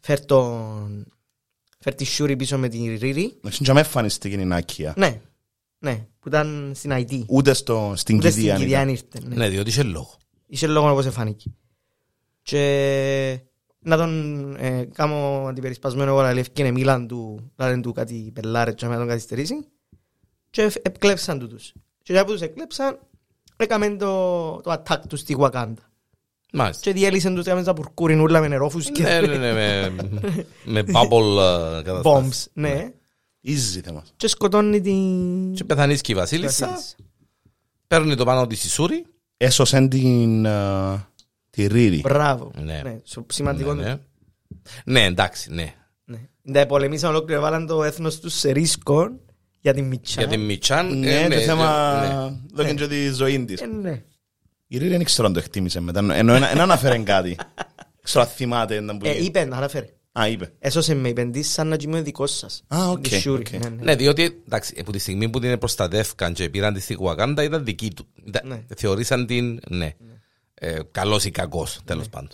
Φέρ τον... Φέρ τη Σούρη πίσω με την Ρίρι. Να και με εμφανιστική είναι η Νάκια. Ναι, ναι, που ήταν στην ID. Ούτε στο, στην Ούτε στην κηδεία Κηδεία ήταν. ήρθε. Ναι. Ναι, διότι είχε λόγο. Είσαι λόγο όπως εφάνηκε. Και να τον ε, κάνω αντιπερισπασμένο εγώ να λέει και μίλαν του, λένε του κάτι πελάρε και να τον καθυστερήσει και ευ- εκλέψαν του τους. Και για που τους εκλέψαν έκαμε το, το attack τους στη Wakanda. Μάλιστα. Και διέλυσαν τους έκαμε τα πουρκούριν ούλα με νερόφους και Ναι, ναι, ναι, με, με bubble ε, καταστάσεις. bombs. Ναι. Easy θέμα. Και σκοτώνει την... Και πεθανίσκει η Βασίλισσα, Βασίλισσα. παίρνει το πάνω της η Σούρη. Έσωσαν την... ε, τη Ρίρι. Μπράβο. Ναι. Ναι. σο- Σημαντικό. Ναι, ναι. Ναι, εντάξει, ναι. Ναι. Τα πολεμήσαν ολόκληρα, βάλαν το έθνος τους σε ρίσκο για την μιτσιά. Για την μιτσιάν. Ναι, ε, το ναι, θέμα... ναι. Δώκεν και τη ζωή της. Ε, ναι. Η Ρίρι δεν ξέρω αν το εκτίμησε μετά. Ενώ δεν αναφέρε κάτι. Ξέρω αν θυμάται. ήταν που- Ε, είπε, αναφέρε. Α, είπε. Έσωσε με είπε σαν να είμαι δικός σας. Α, οκ, Τη Shuri, OK. ναι, ναι. Ναι, διότι εντάξει, από τη στιγμή που την προστατεύκαν και πήραν τη στη Γουακάντα ήταν δική του. Ήταν- Ναι. Θεωρήσαν την, ναι, ε, καλός ή κακός, τέλος πάντων.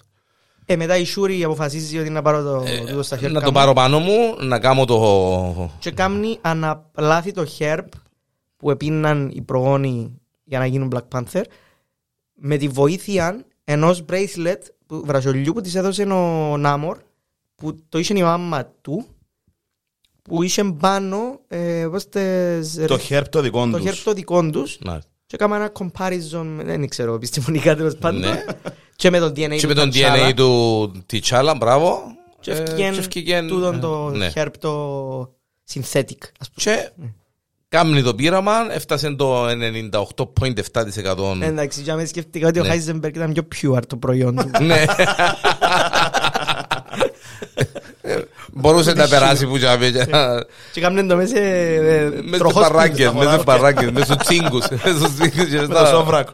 Ε, μετά η Σούρη αποφασίζει ότι να πάρω το, τούτο στα χέρια Ε, Να το μου πάρω πάνω μου, να κάνω το... και κάνει αναπλάθει το herb που επίναν οι προγόνοι για να γίνουν Black Panther με τη βοήθεια ενός bracelet που, βραζολιού που της έδωσε ο Νάμορ που το είχε η μάμα του που είχε πάνω ε, πώς τες- Το χέρ το δικό το τους. herb το δικό τους Να. Και έκαμε ένα comparison, με- δεν ξέρω, επιστημονικά τέλος πάντων. Ναι. και με το DNA Και του με τον T'Challa. DNA του Τιτσάλα, μπράβο. Και Ε, ευκαιρία και ευκαιρία, τούτον ε, το ναι. herb το synthetic. ας πούμε. Και κάμνει το πείραμα, έφτασε το 98,7%. Εντάξει, για μένα σκέφτηκα ότι ο Ναι. Heisenberg ήταν πιο pure το προϊόν του. Ναι. Μπορούσε να περάσει που τζάμε και να- και κάμνε το μέσα ε, Μες στις τροχός παράγκες, πίντος, μες στις παράγκες, μες στους τσίγκους. μες στους τσίγκους και Με το στα- σόβρακο.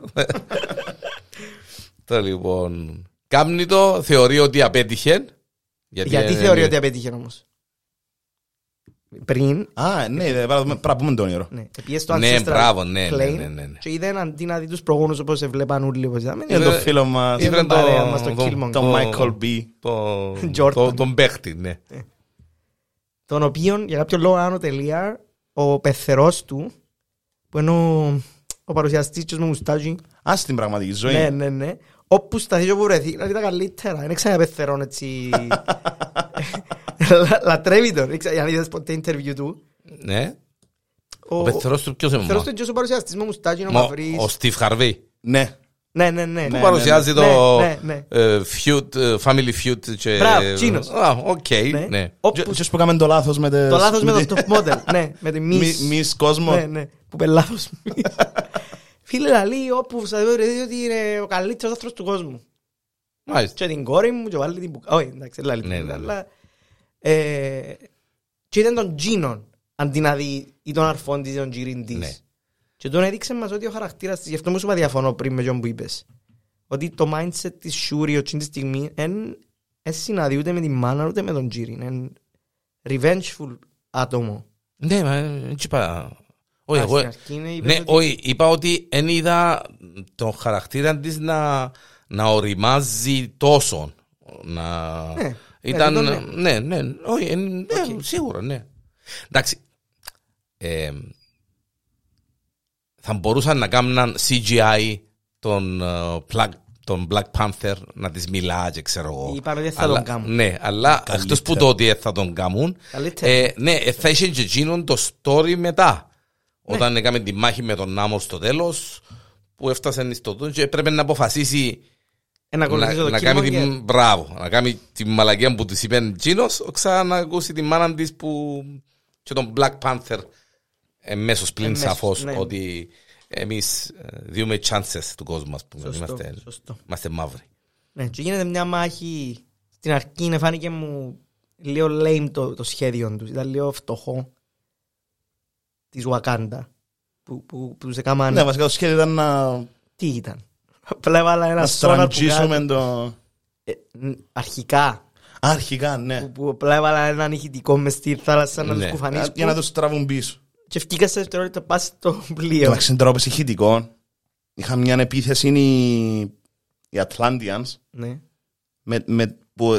Το λοιπόν. Κάμνει το, θεωρεί ότι απέτυχε. Γιατί ε, θεωρεί ε, ότι απέτυχε όμως. Πριν, Α, ναι, δε- πρέπει να- πρέπει να πούμε το όνειρο. ναι, πήγε στο Ναι, Ancestral μπράβο, ναι, ναι, Plane ναι, ναι, ναι. και είδε αντί να δει τους προγόνους όπως σε βλέπαν όλοι όπως είδαμε. Είναι Είδε- το φίλο μας, είδε- Ήβρε παρέα μας το το- Killmonger. τον Michael B. το- Jordan. το- Τον παίχτη, ναι. τον οποίο για κάποιο λόγο άνω τελεία ο πεθερός του που είναι ο, ο παρουσιαστής και με μουστάκι. Α, στην πραγματική ζωή. Ναι, ναι, ναι. Όπου σταθεί και όπου βρεθεί, να δει τα καλύτερα. Δεν ξαναπεθερών έτσι. Λα- Λατρεύει τον. Δεν ξέρω, Αν είδες ποτέ interview του. Ναι. Ο πεθερός του ποιος είναι Θέλω μόνο. στον και ο παρουσιαστής με μουστάκι, ο Μα, μαυρής. Ο Steve Harvey. Ναι. Ναι, ναι, ναι. Που ναι. παρουσιάζει ναι, το ναι, ναι. ε, feud, ε, family feud και... Μπράβο, τσείνος. Α, οκ, Ναι. ναι. Όπου- Και που έκαμε το λάθος με Το λάθος με το top model. Ναι, με τη Miss. Miss Κόσμο. Ναι, ναι. Που είπε λάθος. Φίλε λαλή, όπου σας βρεθεί ότι είναι ο καλύτερος άνθρωπος του κόσμου. Μάλιστα. Και την κόρη μου και βάλει την μπουκά. Όχι, εντάξει, δεν λαλή. Ναι, ναι, ναι. αλλά, ε, Και ήταν τον Τζίνον, αντί να δει ή τον αρφόν της ή τον τζιριν της. Ναι. Και τον έδειξε μας ότι ο χαρακτήρας της, γι' αυτό μου σου είπα διαφωνώ πριν με τον που είπες, ότι το mindset της Σούρι ότι της στιγμής δεν συναντεί ούτε με τη μάνα ούτε με τον Τζίριν. Είναι revengeful άτομο. Ναι, μα έτσι είπα. Όχι, Α, εγώ... στην αρχή είναι, είπες Ναι, ότι- όχι, είπα ότι δεν είδα τον χαρακτήρα της να, να οριμάζει τόσο. Να... Ναι, Ήταν, ναι, το ναι, ναι, όχι, ε, ναι, σίγουρα, ναι. Εντάξει, ε, θα μπορούσαν να κάνουν CGI τον, ε, Black, τον Black Panther να της μιλά και ξέρω εγώ. Είπαν ότι θα Αλλά- τον κάνουν. Ναι, αλλά εκτός που το ότι θα τον κάνουν, Καλύτερα. ε, ναι, ε, θα είχε και εκείνον το story μετά. Ναι. Όταν έκαμε τη μάχη με τον Νάμο στο τέλος, που έφτασε στο τούν και έπρεπε να αποφασίσει Ε, να να, ακολουθήσω το να κάνει Killmonger. την, μπράβο, να κάνει τη μαλακία που της είπε εκείνος, ξανά να ακούσει τη μάνα της που και τον Black Panther εμέσως πλην Εμέσως, σαφώς ναι. ότι εμείς ε, διούμε chances του κόσμου, ας πούμε. Σωστό, Είμαστε, σωστό. είμαστε μαύροι. Ναι, και γίνεται μια μάχη. Στην αρχή ναι, φάνηκε μου λίγο lame το, το σχέδιο του. Ήταν λίγο φτωχό. Της Wakanda. Που, που, που σε κάμαν. Ναι, βασικά το σχέδιο ήταν να, Τι ήταν; Απλά έβαλα ένα να σόναρ που στραντζίσουμε κάτω. το... Ε, ν- αρχικά. Αρχικά, ναι. Που, που απλά έβαλα ένα ηχητικό μες στη θάλασσα να Ναι. τους κουφανίσκουν. Για να τους τραβούν πίσω. Και ευκήκα σε δευτερόλεπτα πας στο πλοίο. Εντάξει, τώρα όπως ηχητικός, είχα μια επίθεση είναι οι, οι Atlanteans, Ναι. με, με, που,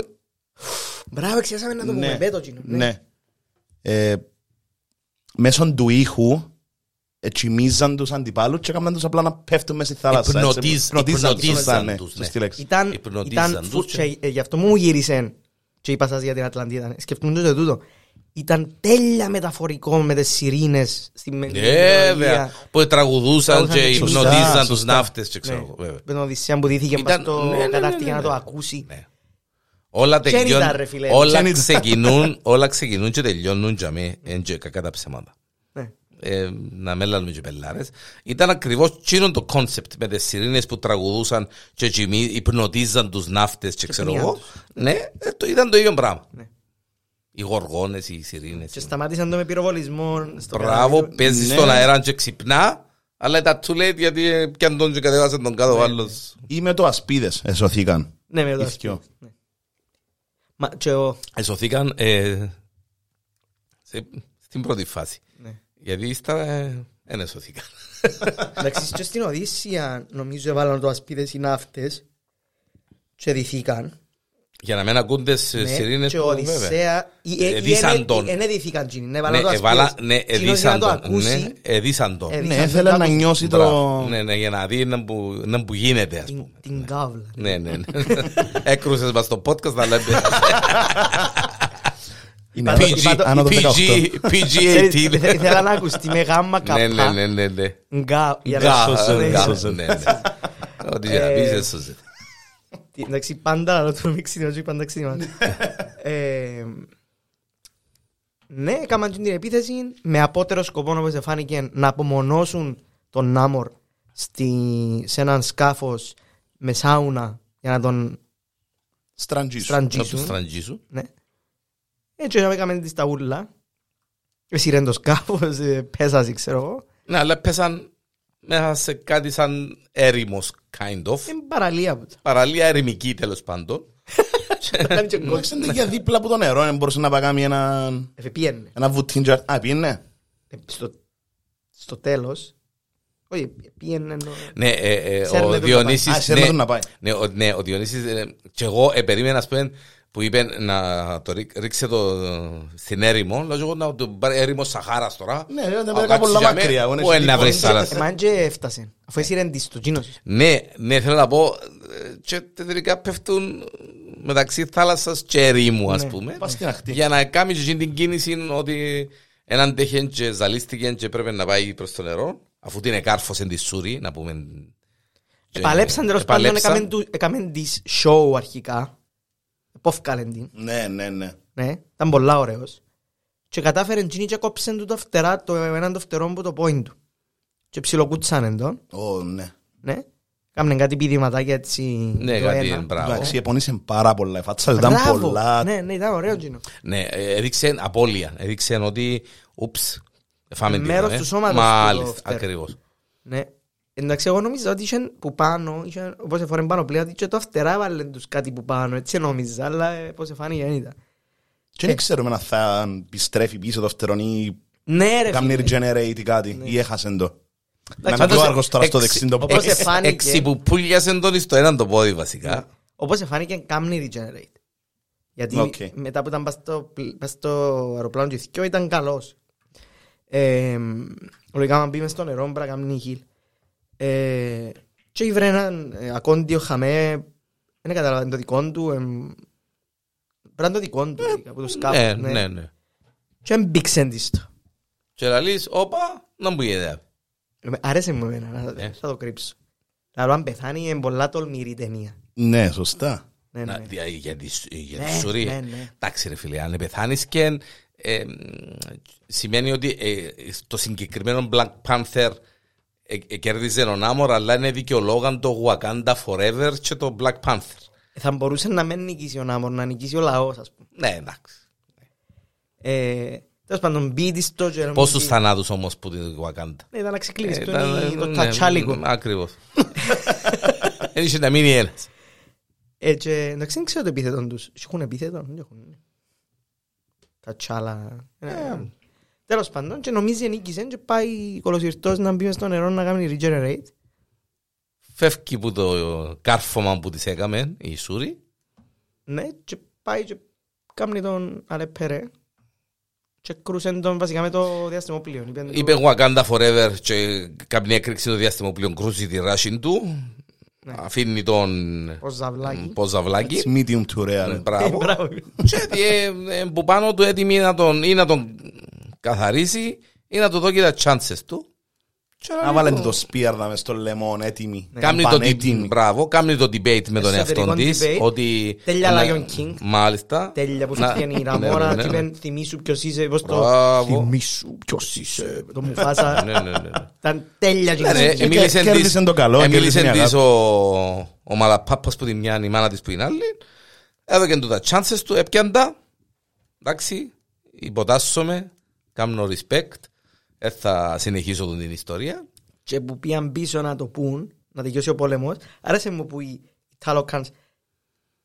Μπράβο, εξιάσαμε να το Ναι. πούμε. Πέτω, κοινό. ναι, ε, μέσω του ήχου ετσιμίζαν τους αντιπάλους και έκαναν τους απλά να πέφτουν μέσα στη θάλασσα. έτσι. Υπνοτίζ- Υπνοτίζαν τους, υπνοτίζαν ναι, τους, ναι. σωστή λέξη. Ήταν, Υπνοτίζαν ήταν τους full- και- και, ε, γι' αυτό μου γύρισε και είπα σας για την Ατλαντίδα. Σκεφτούν το τούτο. Ήταν τέλεια μεταφορικό με τις σιρήνες στη με- Ναι, Βέβαια, που τραγουδούσαν Τραγουδούσαν και και υπνοτίζαν σωστά, τους σωστά. ναύτες και ξέρω Ναι. εγώ, βέβαια. Με την Οδυσσέα που δέθηκε Ήταν- πας στο ναι, ναι, ναι, κατάρτι για ναι, να το ναι. ακούσει. Ναι. Όλα Και τελειώνουν, ήταν, ρε φίλε. Και όλα ήταν. ξεκινούν, όλα ξεκινούν και τελειώνουν για μέ, εν και κακά τα ψέματα. Ναι. Ε, να μεν λαλούμε και πελάρες. Ήταν ακριβώς τσείνον το concept με τις σειρήνες που τραγουδούσαν και τσιμί, υπνοτίζαν τους ναύτες και ξέρω πνίαν εγώ. τους. Ναι, ε, το, ήταν το ίδιο πράγμα. Ναι. Οι γοργόνες, οι σειρήνες. Και σταμάτησαν το με πυροβολισμό. στο Μπράβο, κατάρτι. παίζεις Ναι. στον αέρα και ξυπνά, αλλά ήταν too late γιατί ε, πιαν τον και κατεβάσαν τον Ναι, κάτω ο άλλος. Ή με το ασπίδες εσωθήκαν. Ναι, με το Οι αστείο. δυο. Ναι. Μα και ο... Εσωθήκαν ε, σε- στην πρώτη φάση. Ναι. Γιατί ύστερα ε, δεν εσωθήκαν. Εντάξει, και στην Οδύσσια νομίζω έβαλαν το ασπίδες οι ναύτες και δηθήκαν. Για να μην ακούνται τις Ναι, σιρήνες και του, ο βέβαια. Οδυσσέα... Εδίσαν τον. Δεν εδήθηκαν τζίνι, ναι, Ναι, έβαλαν το εβάλα, ασπίδες. ναι, Εκείνος εδίσαν για να το τον. Ναι, ακούσει, εδίσαν τον. εδίσαν Ναι, τον ήθελε να κάπου νιώσει το... Μπράβο. Ναι, ναι, για να δει να που, να που γίνεται, ας την- πούμε. την κάβλα. Ναι, ναι, ναι. Έκρουσες μας στο podcast να λέμε Είναι Είπα το- PG, είπα το- άνω το 18. PG, Ξέρεις, PG-18. ήθελα- Ήθελα να ακουστεί με γάμμα Ναι, καπά. ναι, ναι, ναι, ναι. Γκά, για να Γκά, σώσε, γκά, ναι. σώσε. ναι, ναι. Ό,τι για να πεις, Ε, έσωσε. Τι- Εντάξει, πάντα να το μίξει την πάντα ξύνομα. Ε, Ναι, έκαναν την επίθεση με απότερο σκοπό όπως φάνηκε να απομονώσουν τον Νάμορ στη, σε έναν σκάφος με σάουνα για να τον Στραντζίσου. Να το στραντζίσουν. στραγγίσου. Ναι. Έτσι έκαμε τη σταούλα. Εσύρεν το σκάφος, ε, πέσασε ξέρω εγώ. Ναι, αλλά πέσαν μέσα σε κάτι σαν έρημος, kind of. Είναι παραλία που Παραλία ερημική, τέλος πάντων. το κάνει και γκολ. Εντάξει, είναι για δίπλα από το νερό, δεν μπορούσε να πάει κάνει ένα, Ε, Πήγαινε. ένα βουτίντζαρ. Α, πήγαινε. Ε, Στο, στο τέλος. Όχι, πήγαινε ενώ... Ναι, ε, ε, Ξέρουμε ο το να Α, Διονύσης... ξέρουμε ναι, τον να πάει. Ναι, ο, ναι, ο Διονύσης ε, και εγώ ε, περίμενα ας πούμε που είπε να το ρίξ- ρίξε το στην έρημο, λέω εγώ να το πάρει έρημο Σαχάρας τώρα. Ναι, δεν Α, πήγα κάτσε πολλά για μέ- μακριά, εγώ, Πού έχει είναι να βρεις δικό. θάλασσα; Εμάν και έφτασε. Αφού εσύ ρεντής το γίνος. Ναι, ναι, θέλω να πω, ε, και τελικά πέφτουν μεταξύ θάλασσας και ερήμου, ας Ναι. πούμε. Πας στην ακτή. Για να κάνεις και εκείνη την κίνηση ότι έναν τέχεν και ζαλίστηκε και πρέπει να πάει προς το νερό, αφού την εκάρφωσε τη Σούρη, να πούμε. Και- Επαλέψαν τέλος πάντων, επαλέψαν. έκαμεν του- έκαμεν της show αρχικά. Πόφκαλεν την. Ναι, ναι, ναι. Ναι, ήταν πολλά ωραίος. Και κατάφερε εκείνη και κόψεν του το φτερά, το έναν το φτερό που το point του. Και ψιλοκούτσανε τον, Ω, ναι. ναι. Κάμνε κάτι πηδηματάκια έτσι. Ναι, το κάτι ένα. μπράβο. Εντάξει, επώνυσε πάρα πολλά. Η φάτσα του ήταν Μπράβο. πολλά. Ναι, ναι, ήταν ωραίο εκείνο. Ναι, ε, έδειξε απώλεια. Έδειξε ότι, ούψ, φάμε την. Μέρος ε. του σώματος του το Μάλιστα, φτερό. ακριβώς. Ναι. Εντάξει, εγώ νόμιζα ότι είχε που πάνω, είχε, όπως εφόρεν πάνω πλέον, ότι και το φτερά έβαλαν τους κάτι που πάνω, έτσι νόμιζα, αλλά ε, πώς εφάνηκε δεν ήταν. Και δεν ξέρουμε αν θα επιστρέφει πίσω το φτερό ή Ναι ρε κάνει φίλε. regenerate ή κάτι. Ή έχασε το. Να Εντάξει, είναι πιο όπως- άργος τώρα στο Εξ- δεξί το όπως πόδι. εφ- εφάνηκε. Έξι που πουλιάσαν τον στο έναν το πόδι βασικά. Όπως εφάνηκε κάμνη regenerate. Γιατί Οκ. μετά που ήταν πας στο, πλ- πας στο αεροπλάνο και θυκιό ήταν καλός. Ε, λογικά αν μπει μες στο νερό πρέπει να κάνει χείλ. Ε, και ήβρε έναν ε, ακόντιο χαμέ, δεν κατάλαβα, είναι το δικό του, εμ, πρέπει να είναι το δικό του, από το σκάφος. Ναι, ναι, ναι. Και έμπηξεν της το. Και λαλείς, όπα, να μου γίνεται. Ε, Άρεσε μου εμένα, να- Ναι. θα το κρύψω. Αλλά αν πεθάνει είναι πολλά τολμηρή ταινία. Ναι, σωστά. Ναι, ναι, Να- ναι. δια- Για τη σ- για τη Ναι, σουρή. ναι, ναι. Εντάξει ρε φίλε, αν πεθάνεις και ε, μ, σημαίνει ότι ε, το συγκεκριμένο Black Panther ε, ε, κέρδιζε τον Άμορ, αλλά είναι δικαιολόγαν το Wakanda Forever και το Black Panther. Θα μπορούσε να μην νικήσει ο Νάμορ, να νικήσει ο λαός, ας πούμε. Ναι, εντάξει. Ε, Τέλος πάντων, μπήτη στο και... Πόσους θανάτους όμως που την Wakanda. Ναι, ήταν να Ε, ξεκλειστούν ήταν- οι- το ναι, τατσάλικο. Ακριβώς. Δεν είχε να μείνει ένας. Ε, και εντάξει, δεν ξέρω το επίθετο τους. Έχουν επίθετο, δεν έχουν. Τα τσάλα. Ε, Τέλος πάντων, και νομίζει νίκησε και πάει κολοσυρτός να μπει μες στο νερό να κάνει regenerate. Φεύγει που το κάρφωμα που της έκαμε η Σούρη. Ναι, και πάει και κάνει τον Αλεπέρε. Και κρούσεν τον βασικά με το διαστημόπλαιο. Είπεν του- Είπε Wakanda Forever και κάνει έκρηξη το διάστημα που κρούζει τη ράση του. Ναι. Αφήνει τον Ως ζαβλάκι. ποζαβλάκι. It's medium to rare. Ε, Μπράβο. Μπράβο. Και τι, ε, ε, που πάνω του έτοιμη να τον, ή να τον καθαρίσει ή να του δώσει τα chances του. Και να Να λέει βάλε το- το σπίαρδα μες στο λεμόν έτοιμη. Κάνει το, Πανέτοιμη. μπράβο, κάνει το debate με τον Εσωτερικό εαυτό της debate. ότι Τέλεια να- Lion King. Μάλιστα. Τέλεια που Να- φύγει η ναι, Ραμόρα ναι, και ναι, ναι. είπεν θυμίσου ποιος είσαι, πώς το... Μπράβο. Θυμίσου ποιος είσαι, το Μουφάσα. Ναι, ναι, ναι, ναι. Ήταν τέλεια Ναι, ρε, και εμίλησε της- κέρδισε το καλό, εμίλησε κέρδισε της η ο, ο Μαλαπάπας που την μια, η μάνα της που είναι άλλη. Έδωκε του τα chances του, έπιαν τα. Εντάξει, υποτάσσομαι, κάνω respect. Δεν θα συνεχίσω την ιστορία. και που πήγαν πίσω να το πούν, να τελειώσει ο πόλεμος, άρεσε μου που οι Ταλοκάνς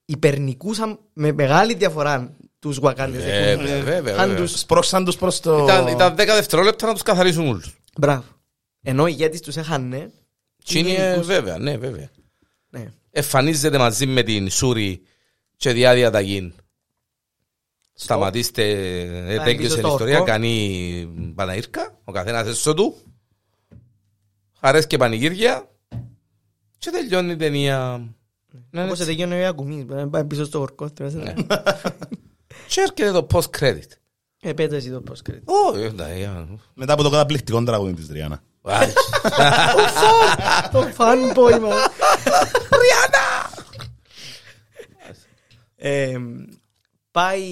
υπερνικούσαν με μεγάλη διαφορά τους Βακάντες. Βέβαια, βέβαια, Αν βέβαια. τους- Σπρώξαν τους προς το... Ήταν, ήταν 10 δευτερόλεπτα να τους καθαρίσουν όλους. Μπράβο. Ενώ οι ηγέτης τους έχανε. Και είναι γενικούς. βέβαια, ναι, βέβαια. Ναι. Εμφανίζεται μαζί με την Σούρη και διάδια ταγίν. Σταματήστε, ε, πίσω τέλειωσε η στο ιστορία, ορκό. κάνει Παναήρκα, ο καθένας έσω του, χαρές και πανηγύρια και τελειώνει η ταινία. Ναι, Όπως ναι. τελειώνει ο Ιακουμής, πάει πίσω στο ορκό. Και έρχεται το post-credit. Ε, πέτω εσύ το πώς κρίνει. Ω, ε, εντάξει, ε, Μετά από το καταπληκτικό τραγούδι της Ριάννα. ай, Το fanboy μας. Ε, Πάει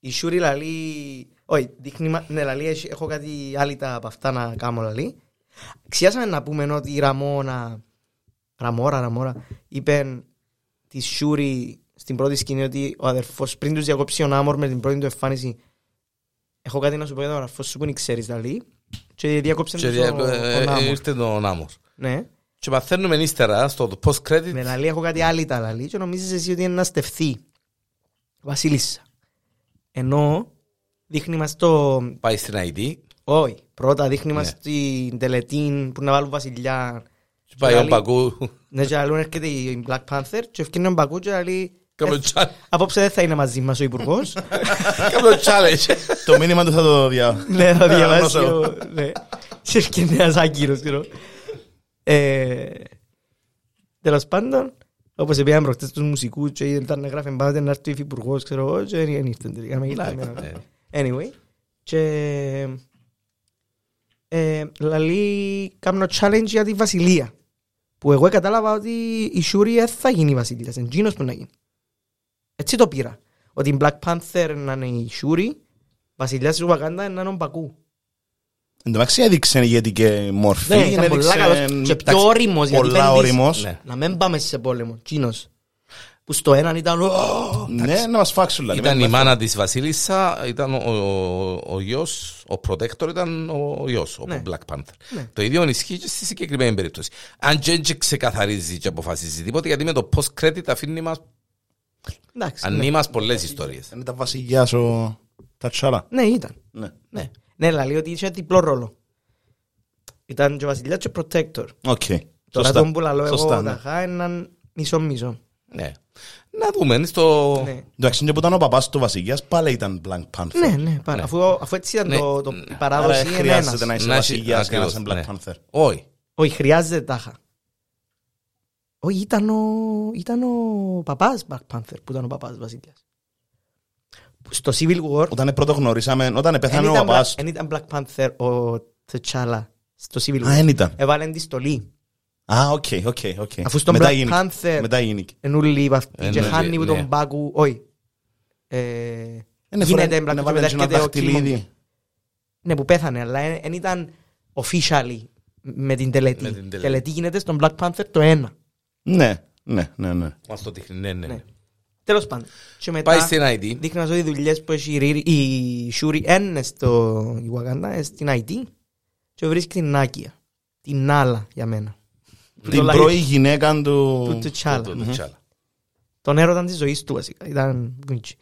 η Σούρη λαλεί όχι δείχνει μα- ναι λαλεί έχει- έχω κάτι άλυτα από αυτά να κάνω λαλεί Ξιάσαμε να πούμε ότι η Ραμόνα Ραμόρα Ραμόρα είπε τη Σούρη στην πρώτη σκηνή ότι ο αδερφός πριν τους διακόψει ο Νάμορ με την πρώτη του εμφάνιση. Έχω κάτι να σου πω για τον αδερφό σου που δεν ξέρεις λαλεί και διακόψε και τους δια- ο, ο ε, Νάμορ. ήρθε το Νάμος. ναι. Και μαθαίνουμε ύστερα στο post-credit με λαλεί έχω κάτι άλυτα λαλεί και νομίζεις εσύ ότι είναι να στεφθεί Βασίλισσα ενώ δείχνει μας το πάει στην ID όχι πρώτα δείχνει μας Ναι. την τελετή που να βάλουν βασιλιά και πάει ο Λαλεί- Μπακού ναι και αλλού έρχεται η Black Panther και ευκαιρνεί ο Μπακού και λέει Κάνω challenge. Απόψε δεν θα είναι μαζί μας ο υπουργός. Κάνω challenge. Το μήνυμα του θα το δια... Ναι, θα διαβάσει. Ανώσω. ο- Ναι. Σε και νέας άγκυρος, ξέρω. Ε, Τέλος πάντων, όπως πήγαμε προχτές τους μουσικούς και ήταν να γράφει πάντα να έρθει ο υφυπουργός, ξέρω εγώ, και δεν ήρθαν τελικά. με ήρθαν. Anyway, και ε, λαλεί κάνω challenge για τη Βασιλεία. Που εγώ κατάλαβα ότι η Σούρη δεν θα γίνει βασιλείας, εντζήνος που να γίνει. Έτσι το πήρα. Ότι η Black Panther να είναι η Σούρη, βασιλιάς της Ουαγάντας να είναι ο Μπακού. Εν τω μεταξύ έδειξε ηγετική μορφή. Ναι, ήταν πολλά έδειξε, καλός και εντάξει, πιο όριμος, γιατί Πολλά πέντης- όριμος. Ναι. Να μην πάμε σε πόλεμο, τσίνος. Που στο έναν ήταν «Ω, Ναι, να μας φάξουν. δηλαδή. Ήταν η μάνα της Βασίλισσα, ήταν ο, ο, ο γιος, ο protector ήταν ο γιος, ο Ναι. Black Panther. Ναι. Το ίδιο ισχύει και στη συγκεκριμένη περίπτωση. Αν και δεν ξεκαθαρίζει και αποφασίζει τίποτε, γιατί με το post-credit αφήνει μας, Εντάξει, ναι. αννοίει μας πολλές ιστορίες. Δεν ήταν βασιλιάς ο Τατσάλα. Ναι, ήταν. Ναι. Ναι, ναι λέει ότι είχε διπλό ρόλο. Ήταν και ο βασιλιάς και protector. OK. Τώρα Σωστά. τον που λαλώ εγώ Σωστά, ναι. ταχά έναν μισό-μισό. Ναι. Να δούμε, είναι στο... Ναι. Εντάξει, και που ήταν ο παπάς του βασιλιάς, πάλι ήταν Black Panther. Ναι, ναι, πάρα. Ναι. Αφού, αφού έτσι ήταν Ναι. το, το, η Άρα παράδοση είναι χρειάζεται ένας. να είσαι Να έχει- βασιλιάς και να είσαι ακριβώς, Black ναι. Panther. Όχι. Όχι, χρειάζεται τάχα. Όχι, ήταν ο, ήταν ο παπάς Black Panther που ήταν ο παπάς βασιλιάς. Στο Civil War Όταν πρώτο γνωρίσαμε, όταν δεν πέθανε ο ήταν, παπάς. Black- εν ήταν Black Panther ο T'Challa στο Civil Α, War. δεν ήταν. Έβαλαν τη στολή. Α, οκ, οκ, οκ. Αφού στον Μετά Black γίνηκε. Panther Μετά γίνηκε. ενούλοι οι βαφτοί Ε, και ναι, χάνει που ναι. τον Μπάκου. Όχι. Ε, Είναι γίνεται φορά- Black να Panther βάλουν μετά και ένα έρχεται ο δαχτυλίδι. Killmonger. Ναι, που πέθανε, αλλά δεν ήταν officially με την τελετή. Με την τελετή. τελετή γίνεται στον Black Panther το ένα. Ναι, ναι, ναι, ναι. Μας το δείχνει, ναι, ναι. Ναι. ναι. Τέλος πάντων. Και μετά Πάει στην ID. δείχνει να δω οι δουλειές που έχει η Ρίρι- η Σούρι είναι στο Ιουαγάντα, ε, στην IT και βρίσκει την Νάκια. Την άλλα για μένα. Το Την λέει- πρώη γυναίκα του του... T'Challa. Το- το T'Challa. Τον έρωτα της ζωής του βασικά. Ήταν γκουντσι.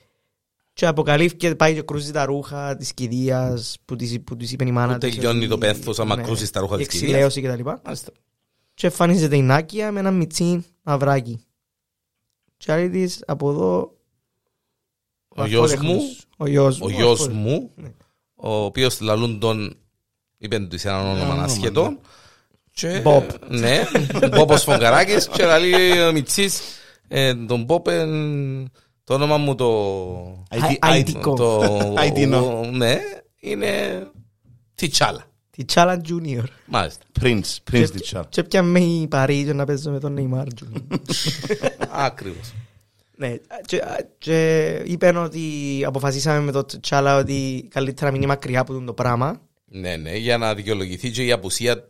Και αποκαλύφθηκε, πάει και κρούζει τα ρούχα της κηδείας που της, που της είπε η μάνα Που της τελειώνει ότι- το πένθος άμα ναι, κρούσεις τα ρούχα η της κηδείας. εξηλαίωση και τα λοιπά. Μάλιστα. Και εμφανίζεται η Νάκια με ένα μιτσί μαυράκι. Και άλλη της από εδώ... Ο γιος Αρκόδεχνος. μου, Ο γιος ο μου. γιος αρκόδεχνος. μου, Ναι. ο οποίος λαλούν τον, είπεν του σε έναν όνομα όνομα, ασχετό. Και, Μπομπ. Ναι, Μπόπος Φογκαράκης και λαλεί ο Μιτσής, ε, τον Μπομπ, ε, το όνομα μου το... IT, Αιτικό. το Αιτινό. ο- Ναι, είναι Τιτσάλα. Τη Τσάλα Junior. Μάλιστα. Prince, Prince T'Challa. Και πια με η Παρί και να παίζω με τον Neymar Junior. Ακριβώς. Ναι, και, και είπαν ότι αποφασίσαμε με το Τσάλα ότι καλύτερα να μείνει μακριά από το πράγμα Ναι, ναι, για να δικαιολογηθεί και η απουσία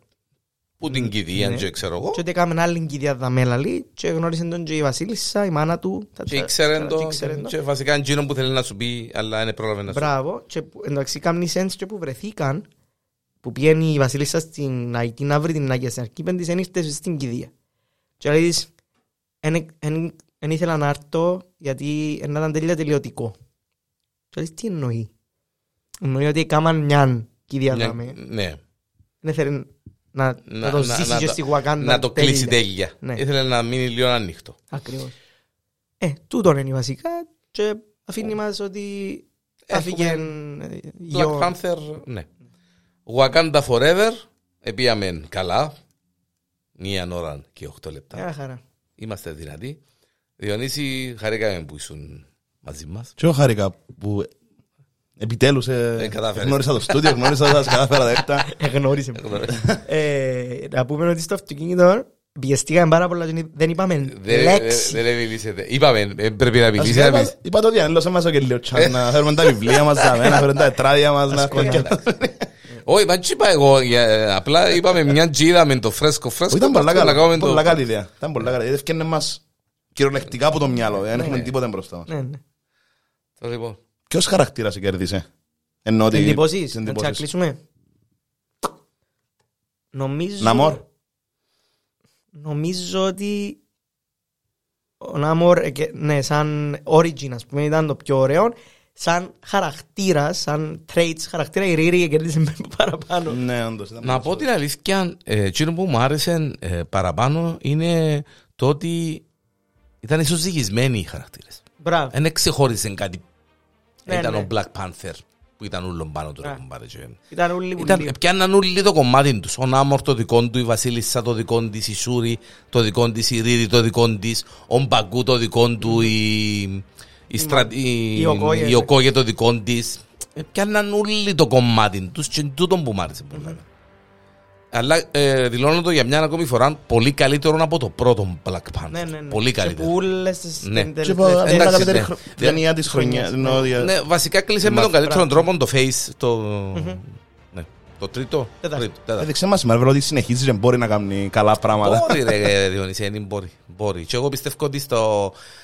που την κηδεία, Ναι. και ξέρω εγώ. και ότι έκαμε άλλη κηδεία δαμέλαλη και γνώρισε τον και η Βασίλισσα, η μάνα του τα- Και τα- ήξερε τα- το, και ήξερε το. και βασικά εκείνο που θέλει να σου πει, αλλά δεν πρόλαβε να σου πει. Μπράβο, και που- εντάξει κάμνει sense και που βρεθήκαν που πήγαινε η Βασίλισσα στην Αϊκή να βρει την Άγια στην αρχή πεν της εν ήρθες στην κηδεία και λέει της εν ήθελα να έρθω γιατί να ήταν τελείως τελειωτικό και λέει της, τι εννοεί; Εννοεί ότι έκαναν μιαν κηδεία Μια- δάμε Ναι. δεν ήθελε να, να, Να- το να- ζήσει να και το- στη Γουακάντα Να το κλείσει τέλεια. Ναι. Ήθελε να μείνει λίγο ανοιχτό. Ακριβώς. Ε, τούτον είναι βασικά και αφήνει μας ότι Έχουμε έφυγε Black γιο. Panther, ναι. Wakanda Forever, επίαμε καλά. Μία ώρα και 8 λεπτά. Μια χαρά. Είμαστε δυνατοί. Διονύση, χαρήκαμε που ήσουν μαζί μας. Και εγώ χάρηκα που επιτέλους ε, Ε, κατάφερες. γνώρισα το στούντιο, γνώρισα τα κατάφερα δέχτα. Εγνώρισε με. Ε, Να πούμε ότι στο αυτοκίνητο πιεστήκαμε πάρα πολλά και δεν είπαμε Δεν λέξη. δεν μιλήσετε. Είπαμε, ε, πρέπει να μιλήσει. Βασικά, να είπα- μιλήσει. Είπα το διανέλωσα μας και λίγο τσάν, να φέρουμε τα βιβλία μας, να φέρουμε τα τετράδια μας, να Όχι, μα τι είπα εγώ. για- Απλά είπαμε μια τζίδα με το φρέσκο φρέσκο. Ήταν πολλά να καλά, κάνουμε το- πολλά καλή ιδέα. Ήταν πολλά καλή. ιδέα. Ευκαινε μας κυριολεκτικά από το μυαλό, δεν έχουμε τίποτα μπροστά μας. Ναι, ναι. Το λοιπόν. Ποιος χαρακτήρας σε κέρδισε; Ενώ ότι... Εντυπώσεις. τις Να εντυπώσεις. τσακλείσουμε. Νομίζω... Ναμόρ. Νομίζω ότι ο Νάμορ, ε, και- ναι, σαν origin, ας πούμε, ήταν το πιο ωραίο. Σαν χαρακτήρας, σαν traits χαρακτήρα, η Ρίρι κέρδισε με παραπάνω. Ναι, όντως. ήταν Να πολύ πω την αλήθεια, ε, εκείνο που μου άρεσε ε, παραπάνω είναι το ότι Ήταν ισοζυγισμένοι οι χαρακτήρες. Μπράβο. Δεν ξεχώρισε κάτι. Ναι, ήταν ναι. ο Black Panther που ήταν ούλον πάνω του. Ναι. ρε κουμπάρε, και- Ήταν όλοι Ήταν, πουλί. πιάνναν όλοι το κομμάτι τους. Ο Νάμορ το δικό του, η Βασίλισσα το δικό της, η Σούρη το δικό της, η Ρίρη το δικό της, ο Μπαγκού το δικό του, η, η, στρα... η, η Οκόγε, η ναι. Οκόγε το δικό της. Πιάνναν όλοι το κομμάτι τους και τούτο που μ' άρεσε πολλά. Αλλά ε, δηλώνω το για μια ακόμη φορά πολύ καλύτερο από το πρώτο Black Panther. Ναι, ναι, ναι. Πολύ Και καλύτερο. που όλες τις Ναι. ταινίες- Και είπα, τελευταίες- «Μπορεί να εντάξει, καλύτερη ναι. χρο- Ναι. ταινία της χρονιάς. εννοώ, δια- Ναι, βασικά κλείσε με Μα- τον καλύτερο μπράβο. τρόπο το Face. Το, ναι, το τρίτο. Τέταρτο. τρίτο, τέταρτο. Έδειξε μας σήμερα ότι συνεχίζεις και μπορεί να κάνει καλά πράγματα. Μπορεί ρε Διονύση, δεν μπορεί. μπορεί. Και εγώ πιστεύω ότι στο ε, ε,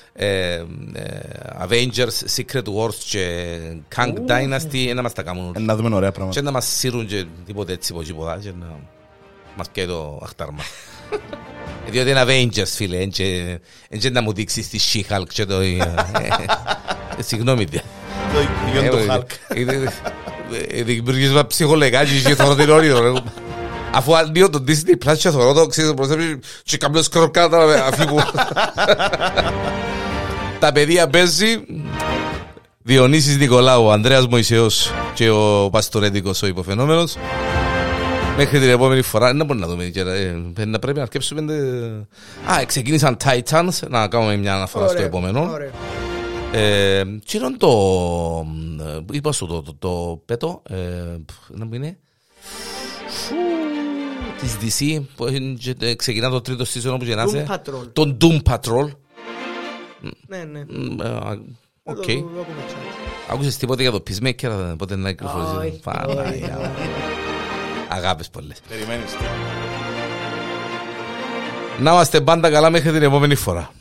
Avengers, Secret Wars και Kang Dynasty να μας τα κάνουν Ε, όλοι. Να δούμε ωραία πράγματα. Και να μας σύρουν και τίποτε έτσι από τίποτα και να μας πιάει το αχτάρμα. Ε, Διότι είναι Avengers φίλε, εν και- εν και να μου δείξεις τη She-Hulk και το... ε, ε, Συγγνώμη. Το γιο του Hulk. Δημιουργείς ψυχολογικά και και θωρώ την όριο. ρε. Αφού ανοίγω το Disney Plus και θωρώ το ξέρεις προς έμει και κάνω σκροκάτα να αφήγω. Τα παιδεία παίζει Διονύσης Νικολάου, ο Ανδρέας Μωυσεός και ο Παστορέτικος ο υποφαινόμενος. Μέχρι την επόμενη φορά, δεν μπορούμε να δούμε. και, ε, Να πρέπει να αρκέψουμε. τε- Α, ξεκίνησαν Titans, να κάνουμε μια αναφορά στο Ωραίο, επόμενο. ωραίο. Ε, τι είναι το. ε, Είπα σου το, το, το πέτο. Ε, πφ, να μου είναι. Της DC που είναι και, ε, ξεκινά το τρίτο season όπου γεννάσαι. Doom Patrol. Τον Doom Patrol. Ναι, ναι. Μ, ε, α, Θα Οκ. το- το έχουμε chat. Άκουσες τίποτε για το Peacemaker, πότε να κυκλοφορήσει; Όχι, Παναγία όχι. μου. Αγάπες πολλές. Περιμένεις. Να είμαστε πάντα καλά μέχρι την επόμενη φορά.